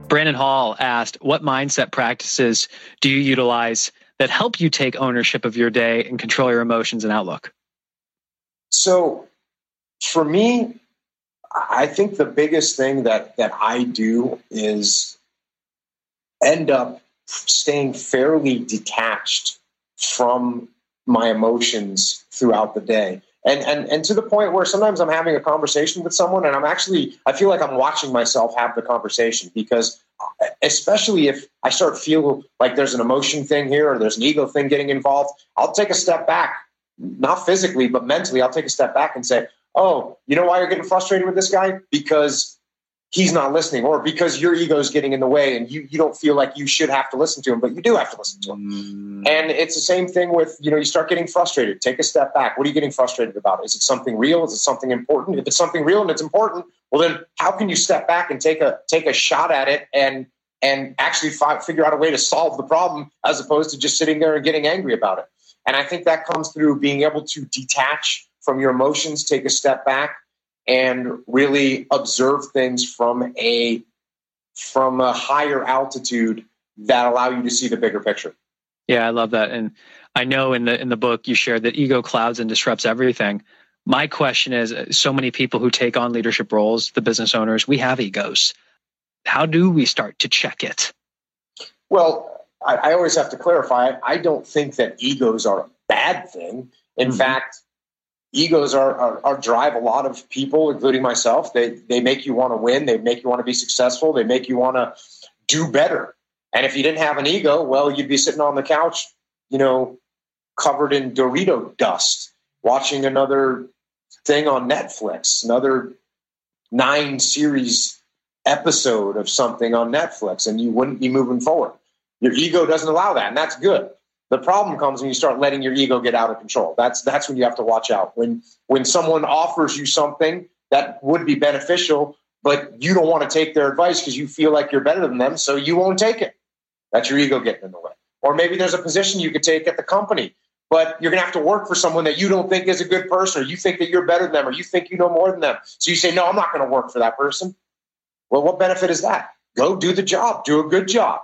Brandon Hall asked, What mindset practices do you utilize that help you take ownership of your day and control your emotions and outlook? So, for me, I think the biggest thing that that I do is end up staying fairly detached from my emotions throughout the day. And, and and to the point where sometimes I'm having a conversation with someone and I'm actually I feel like I'm watching myself have the conversation because especially if I start feel like there's an emotion thing here or there's an ego thing getting involved, I'll take a step back, not physically but mentally. I'll take a step back and say, "Oh, you know why you're getting frustrated with this guy? Because he's not listening or because your ego is getting in the way and you, you don't feel like you should have to listen to him but you do have to listen to him. Mm. and it's the same thing with you know you start getting frustrated. Take a step back. What are you getting frustrated about? Is it something real? Is it something important? If it's something real and it's important well then how can you step back and take a take a shot at it and and actually fi- figure out a way to solve the problem as opposed to just sitting there and getting angry about it? And i think that comes through being able to detach from your emotions take a step back and really observe things from a from a higher altitude that allow you to see the bigger picture. Yeah, I love that. And I know in the in the book you shared that ego clouds and disrupts everything. My question is so many people who take on leadership roles, the business owners, we have egos. How do we start to check it? Well, I, I always have to clarify I don't think that egos are a bad thing. In mm-hmm. fact, egos are, are, are, drive a lot of people, including myself. They they make you want to win. They make you want to be successful. They make you want to do better. And if you didn't have an ego, well, you'd be sitting on the couch, you know, covered in Dorito dust, watching another thing on Netflix, another nine series episode of something on Netflix, and you wouldn't be moving forward. Your ego doesn't allow that, and that's good. The problem comes when you start letting your ego get out of control. That's that's when you have to watch out. When when someone offers you something that would be beneficial, but you don't want to take their advice because you feel like you're better than them, so you won't take it. That's your ego getting in the way. Or maybe there's a position you could take at the company, but you're going to have to work for someone that you don't think is a good person, or you think that you're better than them, or you think you know more than them. So you say, "No, I'm not going to work for that person." Well, what benefit is that? Go do the job, do a good job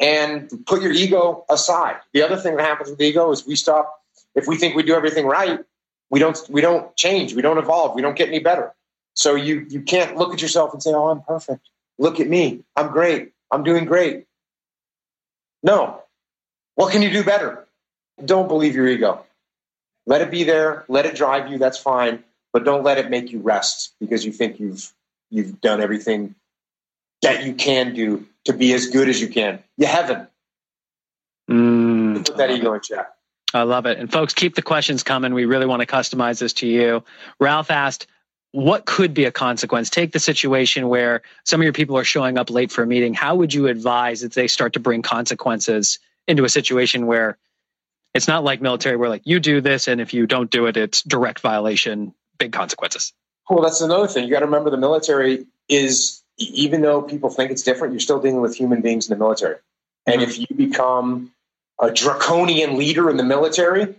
and put your ego aside. The other thing that happens with ego is we stop if we think we do everything right, we don't we don't change, we don't evolve, we don't get any better. So you you can't look at yourself and say, "Oh, I'm perfect. Look at me. I'm great. I'm doing great." No. What can you do better? Don't believe your ego. Let it be there, let it drive you, that's fine, but don't let it make you rest because you think you've you've done everything that you can do to be as good as you can. You haven't. Mm, put that ego in check. I love it. And folks, keep the questions coming. We really want to customize this to you. Ralph asked, what could be a consequence? Take the situation where some of your people are showing up late for a meeting. How would you advise that they start to bring consequences into a situation where it's not like military where like you do this and if you don't do it, it's direct violation, big consequences. Well, that's another thing. You got to remember the military is even though people think it's different, you're still dealing with human beings in the military. And if you become a draconian leader in the military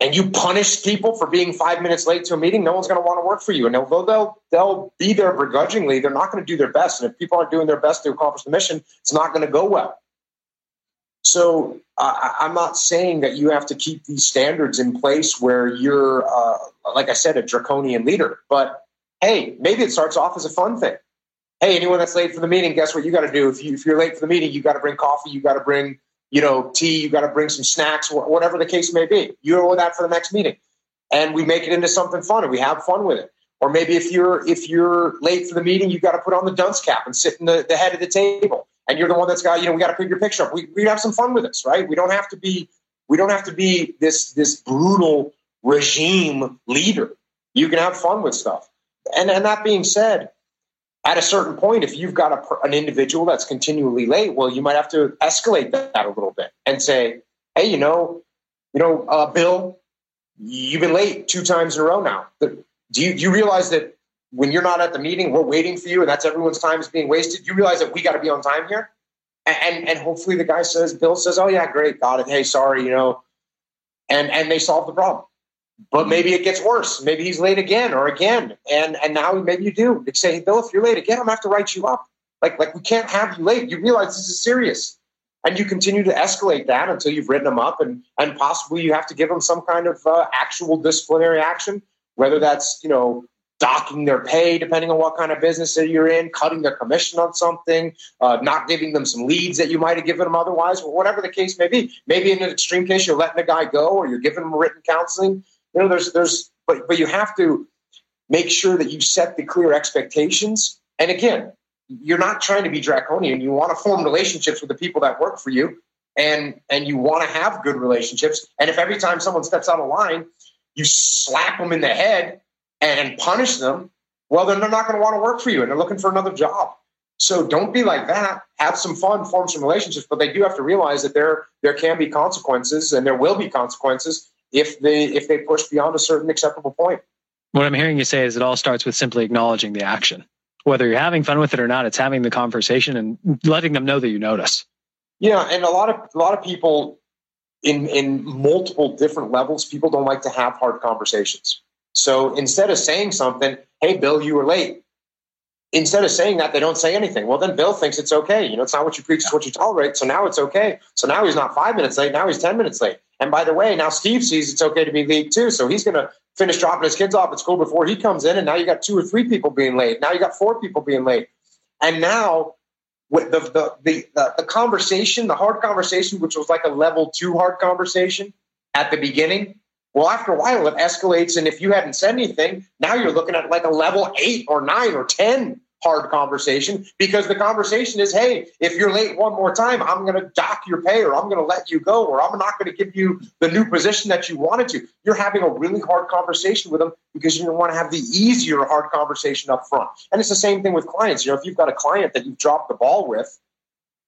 and you punish people for being five minutes late to a meeting, no one's going to want to work for you. And although they'll they'll be there begrudgingly, they're not going to do their best. And if people aren't doing their best to accomplish the mission, it's not going to go well. So uh, I'm not saying that you have to keep these standards in place where you're, uh, like I said, a draconian leader. But hey, maybe it starts off as a fun thing hey, anyone that's late for the meeting, guess what you got to do? If, you, if you're late for the meeting, you got to bring coffee, you got to bring, you know, tea, you got to bring some snacks, whatever the case may be. You know that for the next meeting, and we make it into something fun, and we have fun with it. Or maybe if you're if you're late for the meeting, you got to put on the dunce cap and sit in the, the head of the table, and you're the one that's got you know we got to put your picture up. We we have some fun with this, right? We don't have to be we don't have to be this this brutal regime leader. You can have fun with stuff. And and that being said, at a certain point, if you've got a, an individual that's continually late, well, you might have to escalate that, a little bit and say, "Hey, you know, you know, uh, Bill, you've been late two times in a row now. Do you, do you realize that when you're not at the meeting, we're waiting for you, and that's everyone's time is being wasted? You realize that we got to be on time here." And, and and hopefully the guy says, Bill says, "Oh yeah, great, got it. Hey, sorry, you know," and and they solve the problem. But maybe it gets worse. Maybe he's late again or again, and and now maybe you do. They say, hey, Bill, if you're late again, I'm gonna have to write you up. Like like we can't have you late. You realize this is serious. and you continue to escalate that until you've written them up and and possibly you have to give them some kind of uh, actual disciplinary action whether that's you know docking their pay depending on what kind of business that you're in cutting their commission on something uh, not giving them some leads that you might have given them otherwise or whatever the case may be maybe in an extreme case you're letting a guy go or you're giving them written counseling you know there's there's but but you have to make sure that you set the clear expectations and again you're not trying to be draconian. You want to form relationships with the people that work for you, and and you want to have good relationships. And if every time someone steps out of line, you slap them in the head and punish them, well, then they're not going to want to work for you, and they're looking for another job. So don't be like that. Have some fun, form some relationships, but they do have to realize that there there can be consequences, and there will be consequences if they if they push beyond a certain acceptable point. What I'm hearing you say is it all starts with simply acknowledging the action whether you're having fun with it or not, it's having the conversation and letting them know that you notice. Yeah, and a lot of a lot of people in in multiple different levels, people don't like to have hard conversations. So instead of saying something, hey Bill, you were late. Instead of saying that, they don't say anything. Well, then Bill thinks it's okay. You know, it's not what you preach, it's what you tolerate. So now it's okay. So now he's not five minutes late. Now he's ten minutes late. And by the way, now Steve sees it's okay to be late too. So he's going to finish dropping his kids off at school before he comes in. And now you got two or three people being late. Now you got four people being late. And now with the, the, the, the, the conversation, the hard conversation, which was like a level two hard conversation at the beginning, well, after a while, it escalates. And if you hadn't said anything, now you're looking at like a level eight or nine or 10 hard conversation because the conversation is, hey, if you're late one more time, I'm going to dock your pay or I'm going to let you go or I'm not going to give you the new position that you wanted to. You're having a really hard conversation with them because you want to have the easier hard conversation up front. And it's the same thing with clients. You know, if you've got a client that you've dropped the ball with,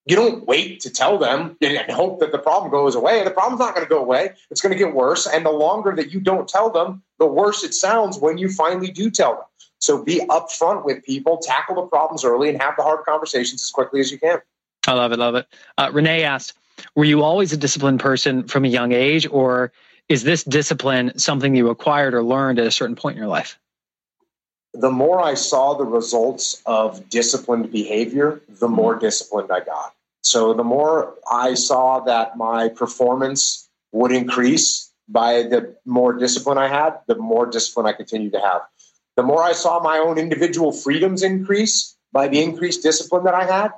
you don't wait to tell them and hope that the problem goes away. The problem's not going to go away. It's going to get worse. And the longer that you don't tell them, the worse it sounds when you finally do tell them. So be upfront with people, tackle the problems early, and have the hard conversations as quickly as you can. I love it, love it. Uh, Renee asked, "Were you always a disciplined person from a young age, or is this discipline something you acquired or learned at a certain point in your life?" The more I saw the results of disciplined behavior, the more disciplined I got. So the more I saw that my performance would increase by the more discipline I had, the more discipline I continued to have the more I saw my own individual freedoms increase by the increased discipline that I had,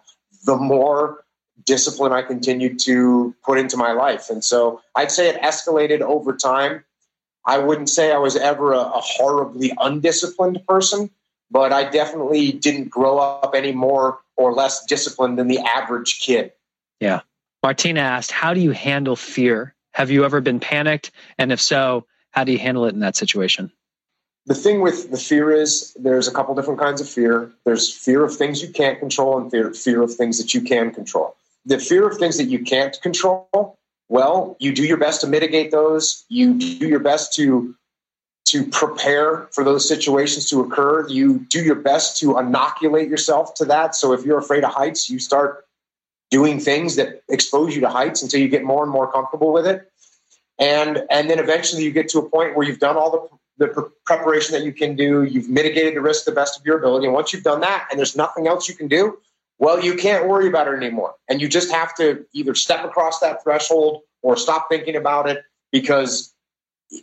the more discipline I continued to put into my life. And so I'd say it escalated over time. I wouldn't say I was ever a, a horribly undisciplined person, but I definitely didn't grow up any more or less disciplined than the average kid. Yeah. Martina asked, How do you handle fear? Have you ever been panicked? And if so, how do you handle it in that situation? The thing with the fear is there's a couple different kinds of fear. There's fear of things you can't control and fear, fear of things that you can control. The fear of things that you can't control, well, you do your best to mitigate those. You do your best to to prepare for those situations to occur. You do your best to inoculate yourself to that. So if you're afraid of heights, you start doing things that expose you to heights until you get more and more comfortable with it. And and then eventually you get to a point where you've done all the the pre- preparation that you can do. You've mitigated the risk to the best of your ability. And once you've done that and there's nothing else you can do, well, you can't worry about it anymore. And you just have to either step across that threshold or stop thinking about it because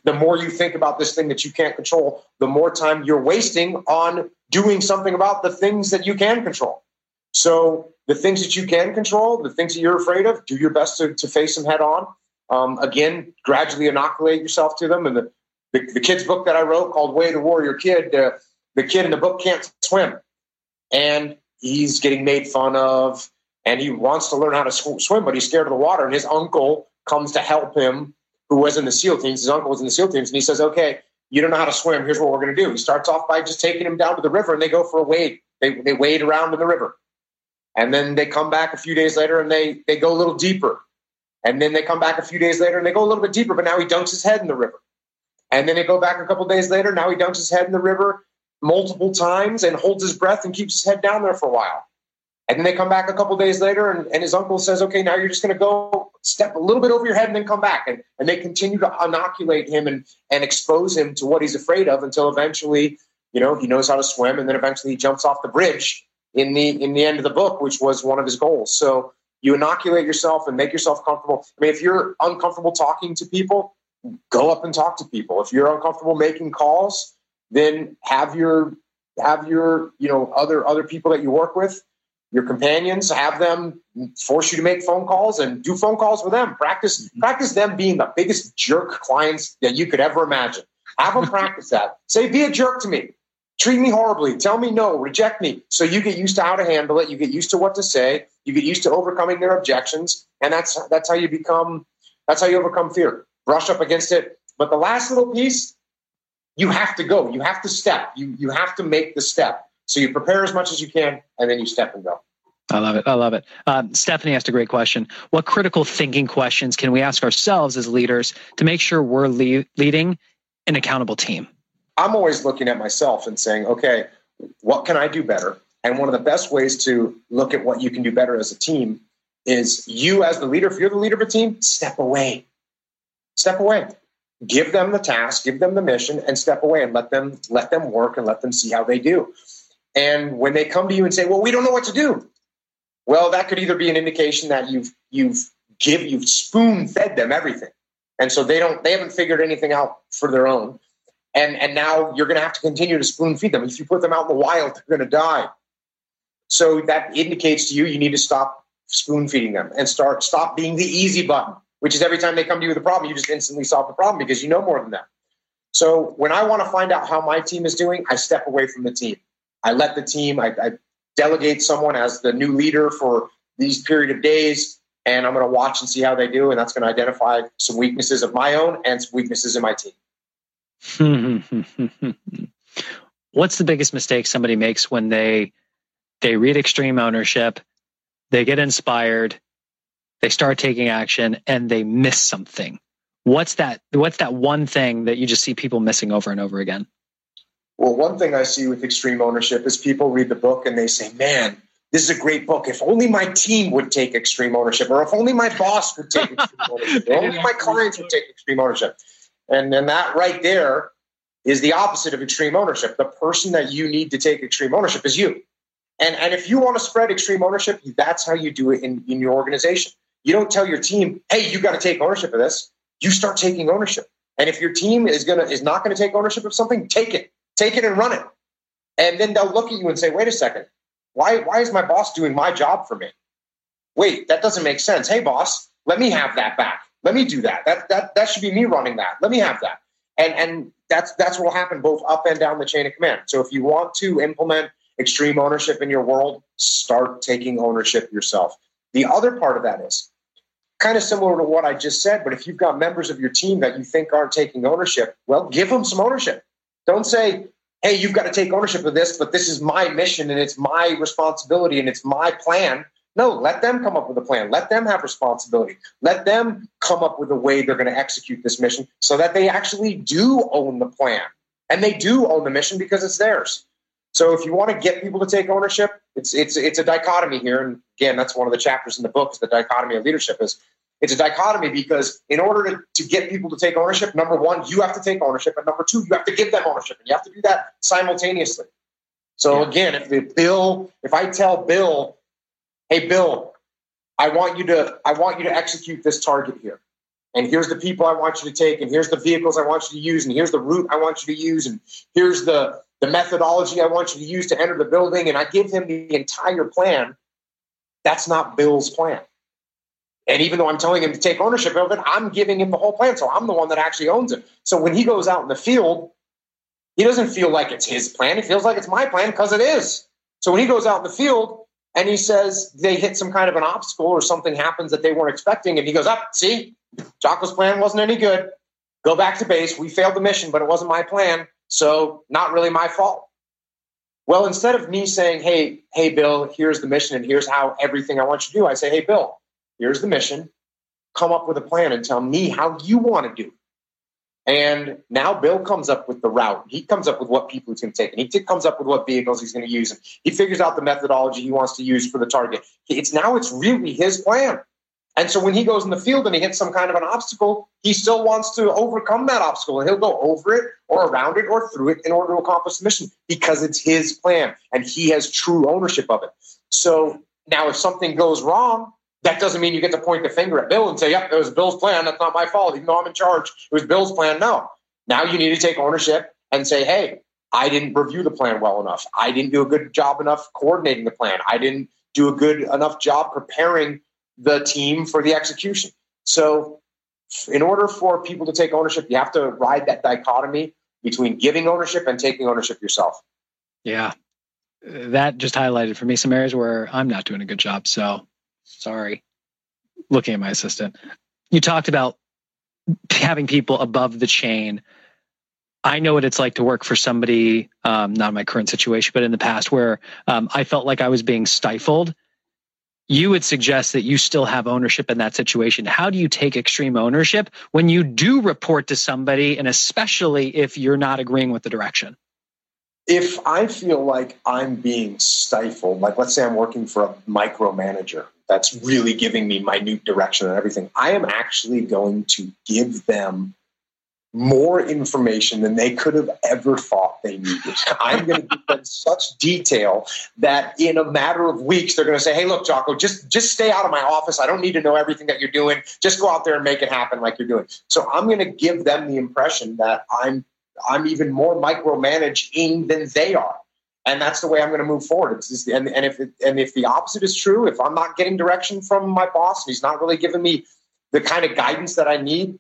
the more you think about this thing that you can't control, the more time you're wasting on doing something about the things that you can control. So the things that you can control, the things that you're afraid of, do your best to, to face them head on. Um, again, gradually inoculate yourself to them. And the, the, the kid's book that I wrote called Way to Warrior Kid, uh, the kid in the book can't swim. And he's getting made fun of and he wants to learn how to sw- swim, but he's scared of the water. And his uncle comes to help him, who was in the SEAL teams. His uncle was in the SEAL teams. And he says, Okay, you don't know how to swim. Here's what we're going to do. He starts off by just taking him down to the river and they go for a wade. They, they wade around in the river. And then they come back a few days later and they, they go a little deeper. And then they come back a few days later and they go a little bit deeper, but now he dunks his head in the river. And then they go back a couple days later. Now he dunks his head in the river multiple times and holds his breath and keeps his head down there for a while. And then they come back a couple days later, and, and his uncle says, Okay, now you're just going to go step a little bit over your head and then come back. And, and they continue to inoculate him and, and expose him to what he's afraid of until eventually, you know, he knows how to swim. And then eventually he jumps off the bridge in the, in the end of the book, which was one of his goals. So you inoculate yourself and make yourself comfortable. I mean, if you're uncomfortable talking to people, go up and talk to people. If you're uncomfortable making calls, then have your have your you know other other people that you work with your companions have them force you to make phone calls and do phone calls with them. Practice mm-hmm. practice them being the biggest jerk clients that you could ever imagine. Have them practice that. (laughs) Say be a jerk to me. Treat me horribly. Tell me no. Reject me. So you get used to how to handle it. You get used to what to say. You get used to overcoming their objections. And that's that's how you become that's how you overcome fear brush up against it but the last little piece you have to go you have to step you you have to make the step so you prepare as much as you can, and then you step and go. I love it. I love it. Um, Stephanie asked a great question. What critical thinking questions can we ask ourselves as leaders to make sure we're le- leading an accountable team? I'm always looking at myself and saying, okay, what can I do better? And one of the best ways to look at what you can do better as a team is you, as the leader, if you're the leader of a team, step away. Step away. Give them the task, give them the mission, and step away and let them let them work and let them see how they do. And when they come to you and say, "Well, we don't know what to do," well, that could either be an indication that you've you've give you've spoon fed them everything, and so they don't they haven't figured anything out for their own, and and now you're going to have to continue to spoon feed them. If you put them out in the wild, they're going to die. So that indicates to you you need to stop spoon feeding them and start stop being the easy button, which is every time they come to you with a problem, you just instantly solve the problem because you know more than them. So when I want to find out how my team is doing, I step away from the team. I let the team, I, I delegate someone as the new leader for these period of days, and I'm going to watch and see how they do, and that's going to identify some weaknesses of my own and some weaknesses in my team. (laughs) What's the biggest mistake somebody makes when they they read extreme ownership, they get inspired, they start taking action, and they miss something? What's that? What's that one thing that you just see people missing over and over again? Well, one thing I see with extreme ownership is people read the book and they say, man, this is a great book. If only my team would take extreme ownership, or if only my boss would take extreme (laughs) ownership, or only my clients would take extreme ownership. And then that right there is the opposite of extreme ownership. The person that you need to take extreme ownership is you. And, and if you want to spread extreme ownership, that's how you do it in, in your organization. You don't tell your team, hey, you got to take ownership of this. You start taking ownership. And if your team is gonna is not gonna take ownership of something, take it. Take it and run it. And then they'll look at you and say, wait a second, why, why is my boss doing my job for me? Wait, that doesn't make sense. Hey, boss, let me have that back. Let me do that. That, that, that should be me running that. Let me have that. And, and that's, that's what will happen both up and down the chain of command. So if you want to implement extreme ownership in your world, start taking ownership yourself. The other part of that is kind of similar to what I just said, but if you've got members of your team that you think aren't taking ownership, well, give them some ownership. Don't say, hey, you've got to take ownership of this, but this is my mission and it's my responsibility and it's my plan. No, let them come up with a plan. Let them have responsibility. Let them come up with a way they're going to execute this mission so that they actually do own the plan and they do own the mission because it's theirs. So if you want to get people to take ownership, it's it's it's a dichotomy here. And again, that's one of the chapters in the book is the dichotomy of leadership is it's a dichotomy because in order to, to get people to take ownership, number one, you have to take ownership, and number two, you have to give them ownership, and you have to do that simultaneously. So yeah. again, if the bill, if I tell Bill, hey Bill, I want you to I want you to execute this target here. And here's the people I want you to take, and here's the vehicles I want you to use, and here's the route I want you to use, and here's the, the methodology I want you to use to enter the building, and I give him the entire plan. That's not Bill's plan. And even though I'm telling him to take ownership of it, I'm giving him the whole plan. So I'm the one that actually owns it. So when he goes out in the field, he doesn't feel like it's his plan. He feels like it's my plan because it is. So when he goes out in the field and he says they hit some kind of an obstacle or something happens that they weren't expecting, and he goes, Up, oh, see, Jocko's plan wasn't any good. Go back to base. We failed the mission, but it wasn't my plan. So not really my fault. Well, instead of me saying, Hey, hey, Bill, here's the mission and here's how everything I want you to do, I say, Hey, Bill, here's the mission. Come up with a plan and tell me how you want to do. it. And now Bill comes up with the route. He comes up with what people he's going to take, and he comes up with what vehicles he's going to use. And he figures out the methodology he wants to use for the target. It's now it's really his plan. And so when he goes in the field and he hits some kind of an obstacle, he still wants to overcome that obstacle, and he'll go over it or around it or through it in order to accomplish the mission because it's his plan and he has true ownership of it. So now if something goes wrong, That doesn't mean you get to point the finger at Bill and say, yep, it was Bill's plan. That's not my fault. Even though I'm in charge, it was Bill's plan. No. Now you need to take ownership and say, hey, I didn't review the plan well enough. I didn't do a good job enough coordinating the plan. I didn't do a good enough job preparing the team for the execution. So, in order for people to take ownership, you have to ride that dichotomy between giving ownership and taking ownership yourself. Yeah. That just highlighted for me some areas where I'm not doing a good job. So, sorry. Looking at my assistant. You talked about having people above the chain I know what it's like to work for somebody, um, not in my current situation, but in the past where um, I felt like I was being stifled. You would suggest that you still have ownership in that situation. How do you take extreme ownership when you do report to somebody, and especially if you're not agreeing with the direction? If I feel like I'm being stifled, like let's say I'm working for a micromanager that's really giving me minute direction and everything, I am actually going to give them more information than they could have ever thought they needed. I'm going to give them such detail that in a matter of weeks they're going to say, "Hey, look, Jocko, just just stay out of my office. I don't need to know everything that you're doing. Just go out there and make it happen like you're doing." So I'm going to give them the impression that I'm I'm even more micromanaging than they are. And that's the way I'm going to move forward. Just, and, and if it, and if the opposite is true, if I'm not getting direction from my boss and he's not really giving me the kind of guidance that I need,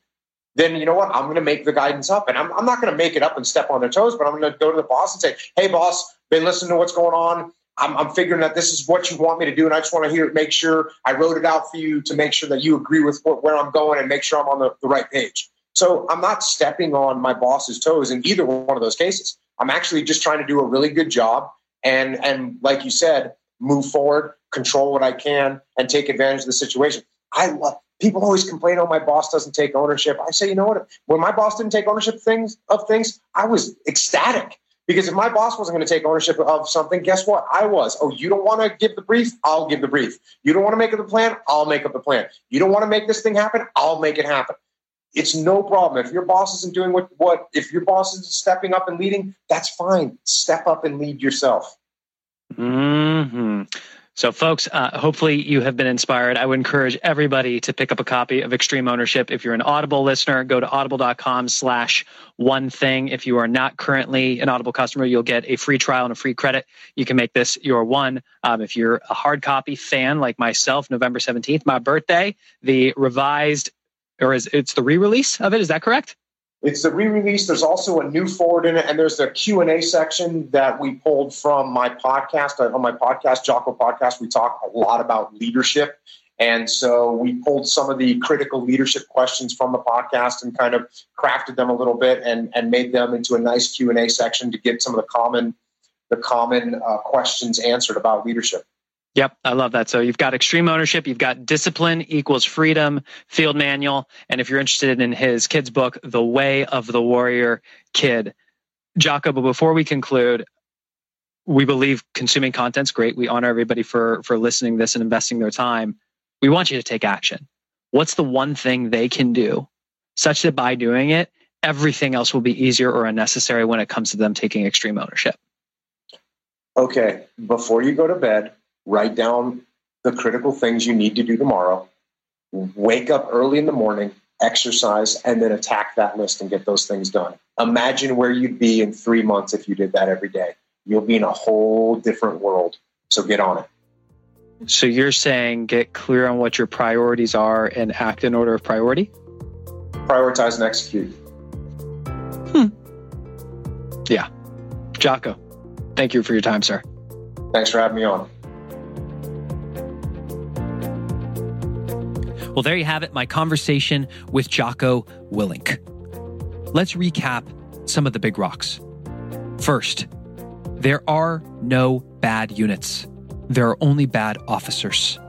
then you know what? I'm going to make the guidance up. And I'm, I'm not going to make it up and step on their toes, but I'm going to go to the boss and say, hey, boss, been listening to what's going on. I'm, I'm figuring that this is what you want me to do. And I just want to hear, it. make sure I wrote it out for you to make sure that you agree with what, where I'm going and make sure I'm on the, the right page. So I'm not stepping on my boss's toes in either one of those cases. I'm actually just trying to do a really good job and, and like you said, move forward, control what I can, and take advantage of the situation. I love people always complain, oh, my boss doesn't take ownership. I say, you know what? When my boss didn't take ownership of things of things, I was ecstatic. Because if my boss wasn't going to take ownership of something, guess what? I was. Oh, you don't want to give the brief? I'll give the brief. You don't want to make up the plan? I'll make up the plan. You don't want to make this thing happen? I'll make it happen. It's no problem. If your boss isn't doing what, what if your boss is stepping up and leading, that's fine. Step up and lead yourself. Hmm. So, folks, uh, hopefully you have been inspired. I would encourage everybody to pick up a copy of Extreme Ownership. If you're an Audible listener, go to audible.com slash one thing. If you are not currently an Audible customer, you'll get a free trial and a free credit. You can make this your one. Um, if you're a hard copy fan like myself, November 17th, my birthday, the revised, or is it's the re-release of it. Is that correct? It's the re-release. There's also a new foreword in it, and there's the Q and A section that we pulled from my podcast. On my podcast, Jocko Podcast, we talk a lot about leadership, and so we pulled some of the critical leadership questions from the podcast and kind of crafted them a little bit and and made them into a nice Q and A section to get some of the common the common uh, questions answered about leadership. Yep, I love that. So you've got extreme ownership, you've got discipline equals freedom, field manual, and if you're interested in his kid's book, The Way of the Warrior Kid. Jocko, but before we conclude, we believe consuming content's great. We honor everybody for for listening this and investing their time. We want you to take action. What's the one thing they can do such that by doing it, everything else will be easier or unnecessary when it comes to them taking extreme ownership? Okay, before you go to bed, write down the critical things you need to do tomorrow, wake up early in the morning, exercise, and then attack that list and get those things done. Imagine where you'd be in three months if you did that every day. You'll be in a whole different world. So get on it. So you're saying get clear on what your priorities are and act in order of priority? Prioritize and execute. Hmm. Yeah. Jocko, thank you for your time, sir. Thanks for having me on. Well, there you have it, my conversation with Jocko Willink. Let's recap some of the big rocks. First, there are no bad units. There are only bad officers.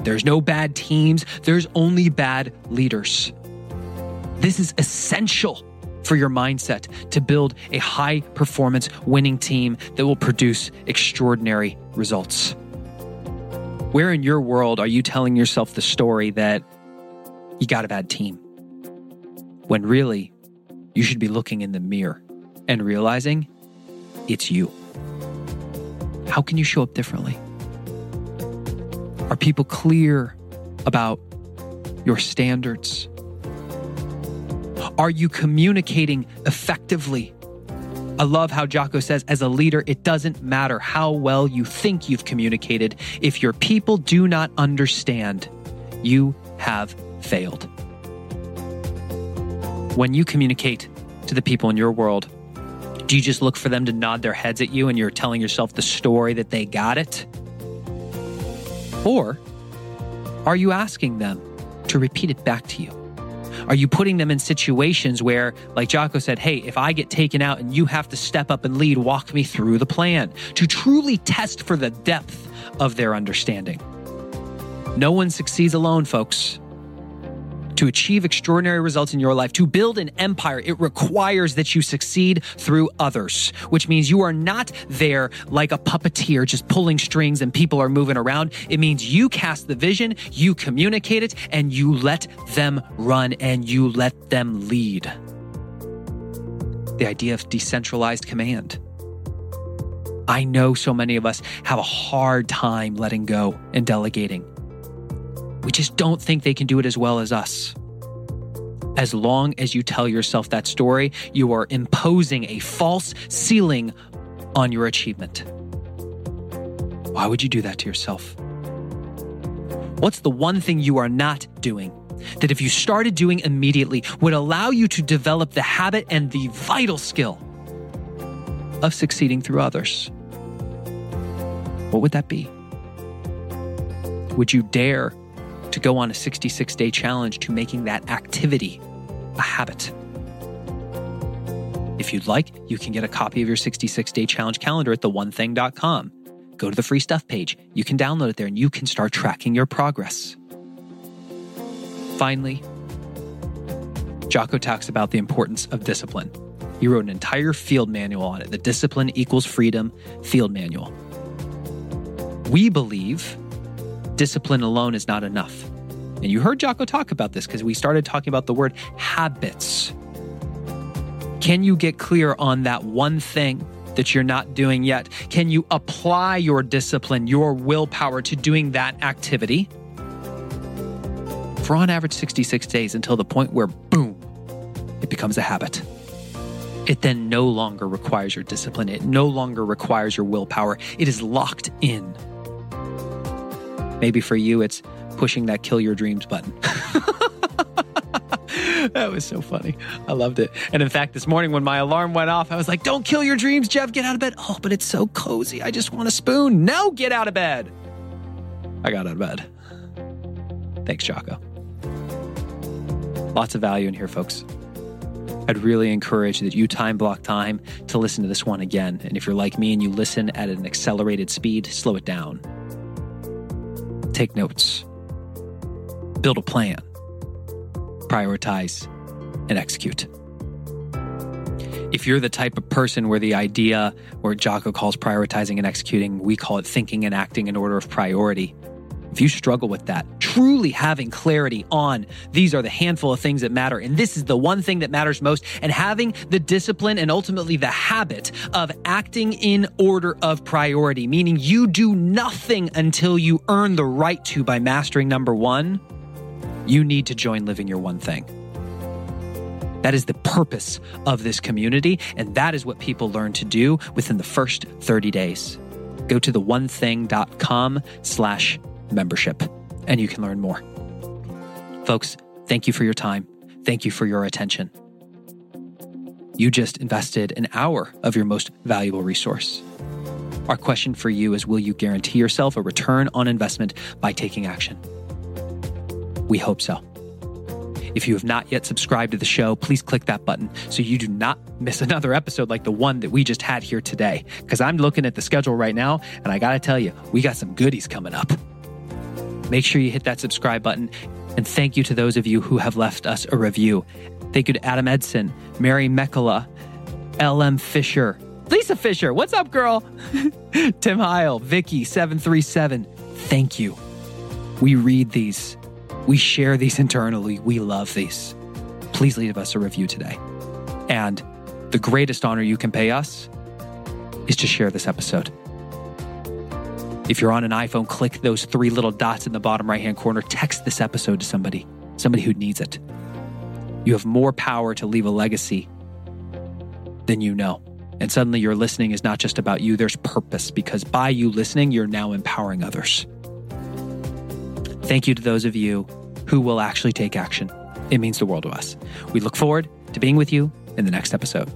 There's no bad teams. There's only bad leaders. This is essential for your mindset to build a high performance winning team that will produce extraordinary results. Where in your world are you telling yourself the story that you got a bad team? When really, you should be looking in the mirror and realizing it's you. How can you show up differently? Are people clear about your standards? Are you communicating effectively? I love how Jocko says, as a leader, it doesn't matter how well you think you've communicated. If your people do not understand, you have failed. When you communicate to the people in your world, do you just look for them to nod their heads at you and you're telling yourself the story that they got it? Or are you asking them to repeat it back to you? Are you putting them in situations where, like Jocko said, hey, if I get taken out and you have to step up and lead, walk me through the plan to truly test for the depth of their understanding? No one succeeds alone, folks. To achieve extraordinary results in your life, to build an empire, it requires that you succeed through others, which means you are not there like a puppeteer just pulling strings and people are moving around. It means you cast the vision, you communicate it, and you let them run and you let them lead. The idea of decentralized command. I know so many of us have a hard time letting go and delegating. We just don't think they can do it as well as us. As long as you tell yourself that story, you are imposing a false ceiling on your achievement. Why would you do that to yourself? What's the one thing you are not doing that if you started doing immediately would allow you to develop the habit and the vital skill of succeeding through others? What would that be? Would you dare to go on a 66 day challenge to making that activity a habit. If you'd like, you can get a copy of your 66 day challenge calendar at theonething.com. Go to the free stuff page. You can download it there and you can start tracking your progress. Finally, Jocko talks about the importance of discipline. He wrote an entire field manual on it, the Discipline Equals Freedom Field Manual. We believe discipline alone is not enough. And you heard Jocko talk about this because we started talking about the word habits. Can you get clear on that one thing that you're not doing yet? Can you apply your discipline, your willpower to doing that activity for on average 66 days until the point where, boom, it becomes a habit? It then no longer requires your discipline. It no longer requires your willpower. It is locked in. Maybe for you, it's pushing that kill your dreams button. (laughs) that was so funny. I loved it. And in fact, this morning when my alarm went off, I was like, don't kill your dreams, Geoff. Get out of bed. Oh, but it's so cozy. I just want a spoon. No, get out of bed. I got out of bed. Thanks, Jocko. Lots of value in here, folks. I'd really encourage that you time block time to listen to this one again. And if you're like me and you listen at an accelerated speed, slow it down take notes, build a plan, prioritize, and execute. If you're the type of person where the idea, where Jocko calls prioritizing and executing, we call it thinking and acting in order of priority, if you struggle with that, truly having clarity on these are the handful of things that matter, and this is the one thing that matters most, and having the discipline and ultimately the habit of acting in order of priority, meaning you do nothing until you earn the right to by mastering number one, you need to join Living Your One Thing. That is the purpose of this community, and that is what people learn to do within the first 30 days. Go to theonething.com slash membership, and you can learn more. Folks, thank you for your time. Thank you for your attention. You just invested an hour of your most valuable resource. Our question for you is Will you guarantee yourself a return on investment by taking action? We hope so. If you have not yet subscribed to the show, please click that button so you do not miss (laughs) another episode like the one that we just had here today. Because I'm looking at the schedule right now, and I got to tell you, we got some goodies coming up. Make sure you hit that subscribe button. And thank you to those of you who have left us a review. Thank you to Adam Edson, Mary Mekala, LM Fisher, Lisa Fisher. What's up, girl? (laughs) Tim Heil, Vicky737. Thank you. We read these, we share these internally. We love these. Please leave us a review today. And the greatest honor you can pay us is to share this episode. If you're on an iPhone, click those three little dots in the bottom right hand corner. Text this episode to somebody, somebody who needs it. You have more power to leave a legacy than you know. And suddenly your listening is not just about you, there's purpose because by you listening, you're now empowering others. Thank you to those of you who will actually take action. It means the world to us. We look forward to being with you in the next episode.